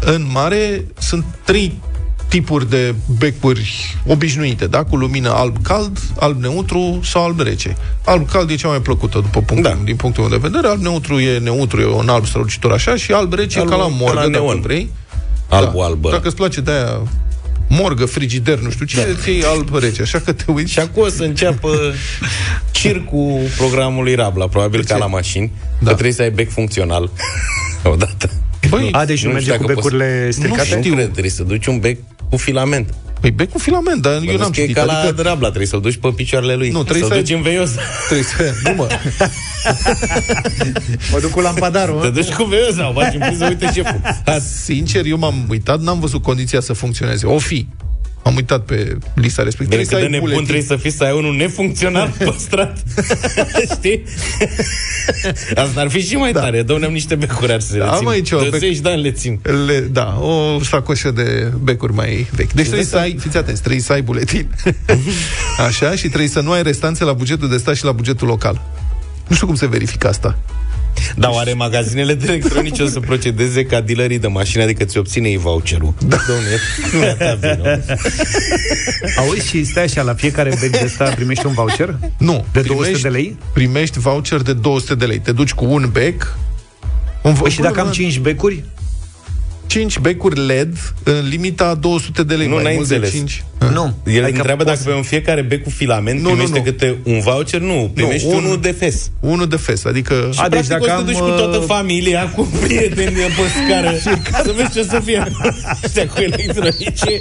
în mare, sunt trei tipuri de becuri obișnuite, da? Cu lumină alb-cald, alb-neutru sau alb-rece. Alb-cald e cea mai plăcută după punctul, da. din punctul meu de vedere, alb-neutru e neutru, e un alb strălucitor așa și alb-rece Alb- e ca la ca morgă, la dacă neon. vrei. Albu, albă. Dacă îți place de aia morgă, frigider, nu știu ce, da. ți iei alb-rece, așa că te uiți. Și acum o să înceapă circul programului Rabla, probabil ca la mașini, da. că trebuie să ai bec funcțional (laughs) odată. Băi, A, deci nu merge știu cu dacă poți- becurile stricate? Nu știu, cred, trebuie să duci un bec cu filament. Păi bec cu filament, dar eu Bănuiesc n-am că e citit. ca la Adică Rabla, trebuie să-l duci pe picioarele lui. Nu, trebuie să-l să duci ai- în veios. trebuie să... (laughs) Nu, mă. Mă duc cu lampadarul. Te duci cu veios sau faci în priză, uite șeful. Sincer, eu m-am uitat, n-am văzut condiția să funcționeze. O fi. Am uitat pe lista respectivă. Bine, cât de nebun trebuie să fii să ai unul nefuncțional (laughs) păstrat. (laughs) Știi? Asta ar fi și mai tare. Dă-ne niște becuri ar să Da, le țin. am aici o De bec- 10 de ani le țin. Le, da, o sacoșă de becuri mai vechi. Deci trebuie să ai, fiți atenți, trebuie să ai buletin. (laughs) Așa, și trebuie să nu ai restanțe la bugetul de stat și la bugetul local. Nu știu cum se verifică asta. Dar oare magazinele de electronice o să procedeze ca dealerii de mașini, adică ți obține ei voucherul? Da. Dom'le, nu e a ta vină. Auzi și stai așa, la fiecare bec de ăsta primești un voucher? Nu. De 200 de lei? Primești voucher de 200 de lei. Te duci cu un bec. Un Păi și dacă am 5 becuri? 5 becuri LED în limita 200 de lei. Nu, mai n-ai mult de înțeles. 5. Nu. El Adică întreabă dacă poți- pe un fiecare bec cu filament Nu, nu, primește nu. câte un voucher? Nu, primești un- unul de fes. Unul de fes, adică... Și A, deci practic dacă o să te am, duci cu toată uh, familia, cu (laughs) prieteni pe scară, să vezi ce o să fie ăștia cu electronice.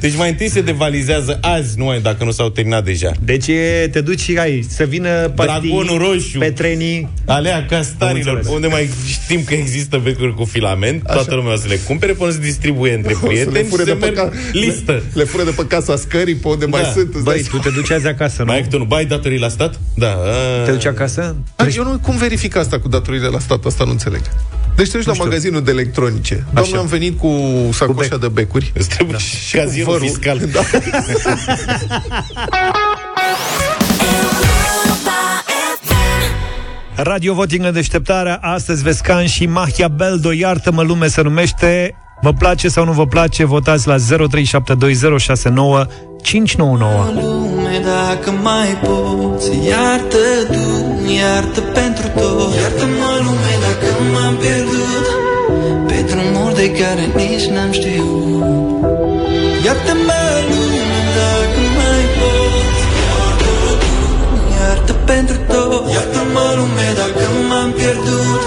Deci mai întâi se devalizează azi, nu mai dacă nu s-au terminat deja. Deci e, te duci și ai să vină pastii, Dragonul roșu. petrenii. Alea castarilor, înțeles. unde mai știm că există becuri cu filament, Așa. toată lumea o să le cumpere până să distribuie între (laughs) O să le prieteni și fure se de pe merg ca- listă. Le, le fură de pe casa scării, pe unde mai Da. sunt. îți dai Băi, tu te duci azi acasă, nu? Mai ai câte unul, bai datorii la stat? Da. A... Te duci acasă? Dar eu nu, cum verific asta cu datorile la stat? Asta nu înțeleg. Deci te duci la știu. magazinul de electronice. Doamne, am venit cu sacoșa de becuri. Îți trebuie da. și cazierul Vărul. fiscal. (laughs) Da. Radio Voting în deșteptarea Astăzi Vescan și Mahia Beldo Iartă-mă lume se numește Vă place sau nu vă place? Votați la 0372069599 lume dacă mai poți Iartă tu, iartă pentru tot. Iartă-mă lume dacă m-am pierdut. Pe drumuri de care nici n-am știut. Iartă-mă lume dacă mai poți. Iartă tu, iartă pentru tot. Iartă-mă lume dacă m-am pierdut.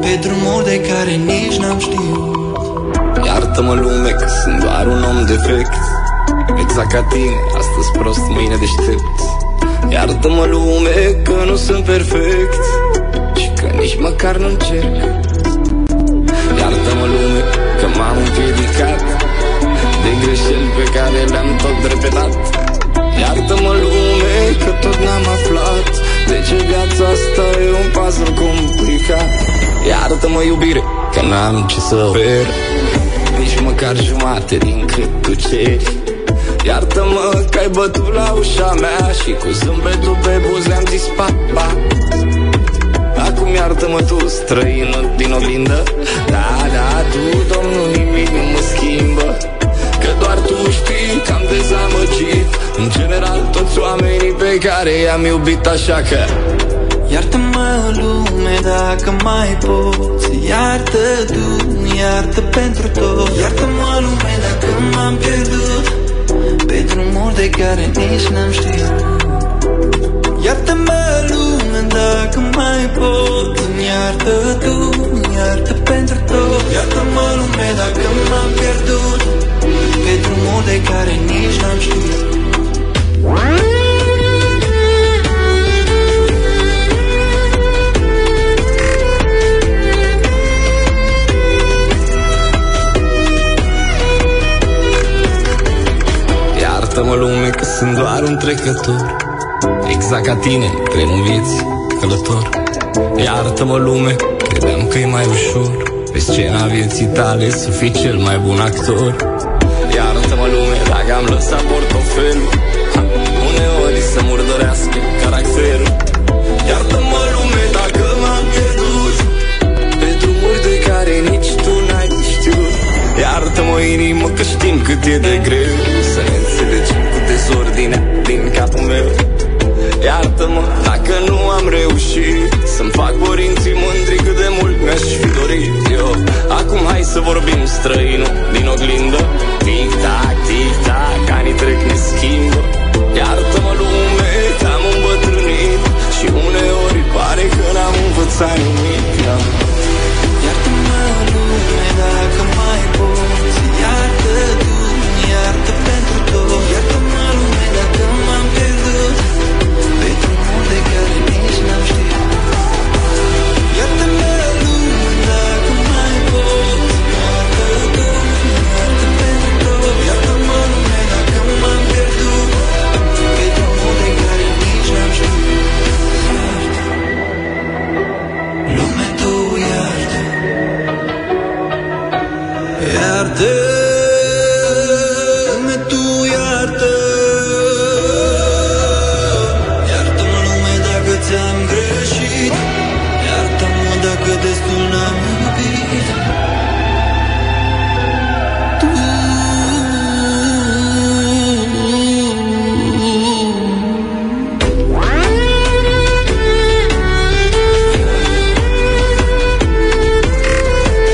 Pe drumuri de care nici n-am știut Iartă-mă lume că sunt doar un om defect. Exact ca tine, astăzi prost, mâine deștept. Iartă-mă lume că nu sunt perfect Și că nici măcar nu încerc. Iartă-mă lume că m-am împiedicat De greșeli pe care le-am tot repetat. Iartă-mă lume că tot n-am aflat De ce viața asta e un puzzle complicat. Iartă-mă iubire că n-am ce să ofer. Nici măcar jumate din cât tu ceri. Iartă-mă că ai bătut la ușa mea Și cu zâmbetul pe buze am zis pa, pa. Acum iartă-mă tu, străinul din oglindă. Da, da, tu, domnul, nimic nu mă schimbă. Că doar tu știi că am dezamăgit. În general toți oamenii pe care i-am iubit așa că Iartă-mă lume dacă mai poți. Iartă tu, iartă pentru tot Iartă-mă lume dacă m-am pierdut. Pe drumuri de care nici n-am știut. Iartă-mă lume dacă mai pot. Iartă tu, iartă pentru tot Iartă-mă lume dacă m-am pierdut. Pe drumuri de care nici n-am știut Iartă-mă lume că sunt doar un trecător. Exact ca tine, tren în vieți, călător. Iartă-mă lume, credeam că e mai ușor. Pe scena vieții tale să fii cel mai bun actor. Iartă-mă lume dacă am lăsat portofelul ha, Uneori să murdărească caracterul. Iartă-mă lume dacă m-am pierdut Pe drumuri de care nici tu n-ai știut. Iartă Iartă-mă inimă că știm cât e de greu Să ne înțelegem cu dezordinea din capul meu. Iartă-mă dacă nu am reușit Să-mi fac părinții mândri cât de mult mi-aș fi dorit eu. Acum hai să vorbim străinul din oglindă. Tic-tac, tic-tac, anii trec, ne schimbă. Iartă-mă lume că am îmbătrânit Și uneori pare că n-am învățat nimic. Da. Iartă-mă lume dacă mai poți Iartă tu, iartă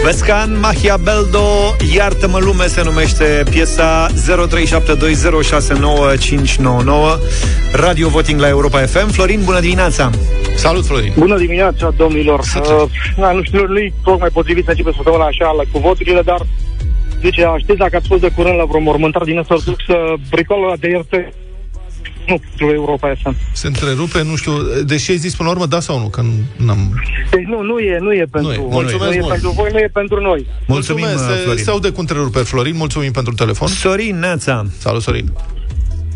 Vescan, Mahia Beldo, Iartă-mă lume se numește piesa 0372069599 Radio Voting la Europa FM. Florin, bună dimineața! Salut, Florin! Bună dimineața, domnilor! Uh, na, nu știu, nu-i tocmai potrivit să începe săptămâna așa la, cu voturile, dar zice, știți dacă ați fost de curând la vreo mormântare din ăsta ortodox, bricolul ăla de ierte nu pentru Europa FM. Se întrerupe, nu știu, deși ai zis până la urmă da sau nu, că n-am... Deci nu, nu e, nu e pentru Nu e. voi. Mulțumesc nu e mult. pentru voi, nu e pentru noi. Mulțumim, se, Florin. se aude cu întrerupe, Florin, mulțumim pentru telefon. Sorin, Neața. Salut, Sorin.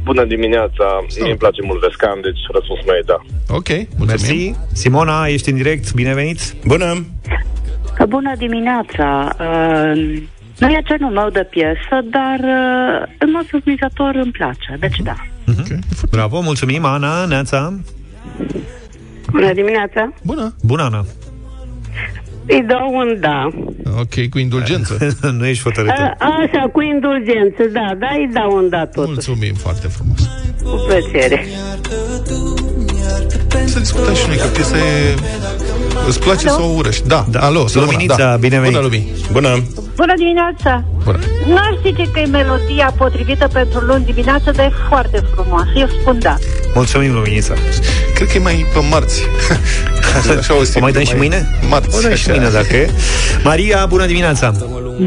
Bună dimineața, mie îmi place mult Vescan, deci răspunsul meu e da. Ok, mulțumim. Mersi. Simona, ești în direct, binevenit. Bună! Bună dimineața! Uh, nu e genul meu de piesă, dar uh, în mod surprinzător îmi place, deci da. Bravo, mulțumim, Ana, Neața. Bună dimineața! Bună! Bună, Ana. Îi dau un da. Ok, cu indulgență. (laughs) nu ești A, hotărâtă. așa, cu indulgență, da, da, îi dau un da totuși. Mulțumim foarte frumos. Cu plăcere. Să discutăm și noi, că piesa e... Îți place Alo? sau o urăști? Da, da. alo, să Luminița, da. binevenit. Bună, Lumi. Bună! Bună dimineața! Bună. N-aș zice că e melodia potrivită pentru luni dimineață, dar e foarte frumoasă. Eu spun da. Mulțumim, Luminița. Cred că e mai pe marți. (laughs) Așa o, simt, O mai dăm și mâine? Marți. O dăm și așa. mâine, dacă e. Maria, bună dimineața.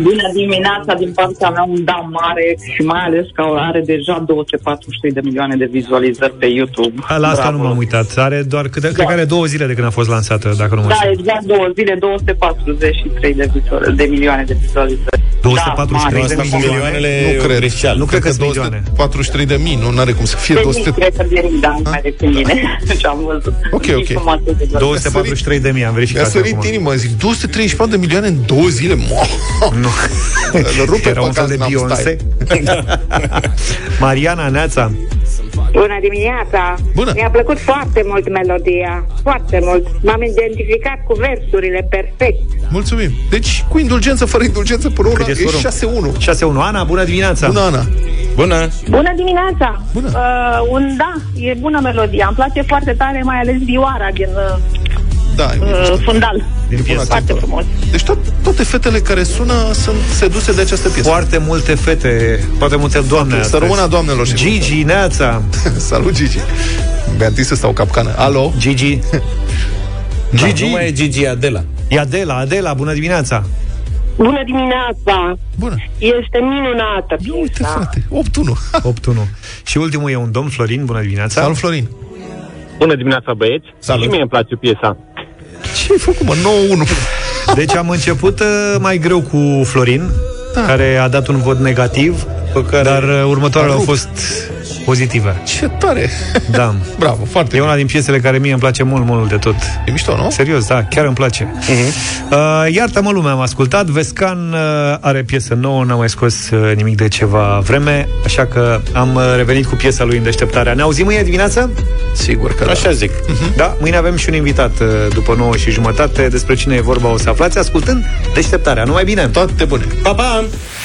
Bună dimineața, din partea mea un da mare și mai ales că are deja 243 de milioane de vizualizări pe YouTube. La asta Bravo. nu m-am uitat. Are doar, câte, cred că are două zile de când a fost lansată, dacă nu mă Da, știu. exact două zile, 243 de, vizual, de milioane de vizualizări. 243 da, de mare. milioane? Nu cred. greșeală. Nu cred că sunt 243 de mii, nu are cum să fie Pe 200... mii, cred că de mii, da, mai decât mine. (laughs) Ce am văzut. Ok, ok. Informații de vizualizări. 243 de mii, am Mi-a verificat sărit acum. inima, zic, 234 de milioane în două zile? Mo! Nu. Îl rupe Era un fel de păcat, n-am Beyoncé. stai. (laughs) Mariana, Neața. Bună dimineața! Bună. Mi-a plăcut foarte mult melodia, foarte mult. M-am identificat cu versurile perfect. Mulțumim. Deci, cu indulgență, fără indulgență, până una, Câte e scorul? 6-1. 6-1. Ana, bună dimineața. Bună, Ana. Bună! Bună dimineața! Bună. Uh, un da, e bună melodia. Îmi place foarte tare, mai ales vioara din uh, Da, e uh, fundal. Din piesă. Foarte frumos. Deci to- toate fetele care sună sunt seduse de această piesă. Foarte multe fete, foarte multe doamne Să astăzi. rămână doamnelor și Gigi, Neața. (laughs) Salut, Gigi. Mi-a întins să stau capcană. Alo? Gigi. (laughs) Da, Gigi. nu mai e Gigi Adela. E Adela, Adela, bună dimineața. Bună dimineața! Bună. Este minunată Uite, piesa. frate, 8-1. 8-1. (laughs) Și ultimul e un domn Florin, bună dimineața. Salut, Florin. Bună dimineața, băieți. Salut. Și mie îmi place piesa. Ce ai făcut, mă? 9-1. Deci am început uh, mai greu cu Florin, da. care a dat un vot negativ, Pe care dar uh, următoarele a au rupt. fost pozitive. Ce tare. Da. (laughs) Bravo, foarte E una din piesele care mie îmi place mult, mult de tot. E mișto, nu? Serios, da, chiar îmi place. Uh-huh. Uh, Iartă-mă lumea, am ascultat. Vescan uh, are piesă nouă, n-a mai scos uh, nimic de ceva vreme, așa că am uh, revenit cu piesa lui în deșteptarea. Ne auzim mâine dimineață? Sigur că Așa zic. Da, mâine avem și un invitat uh, după 9 și jumătate. Despre cine e vorba o să aflați ascultând deșteptarea. Numai bine! da. Toate bune. Pa, pa!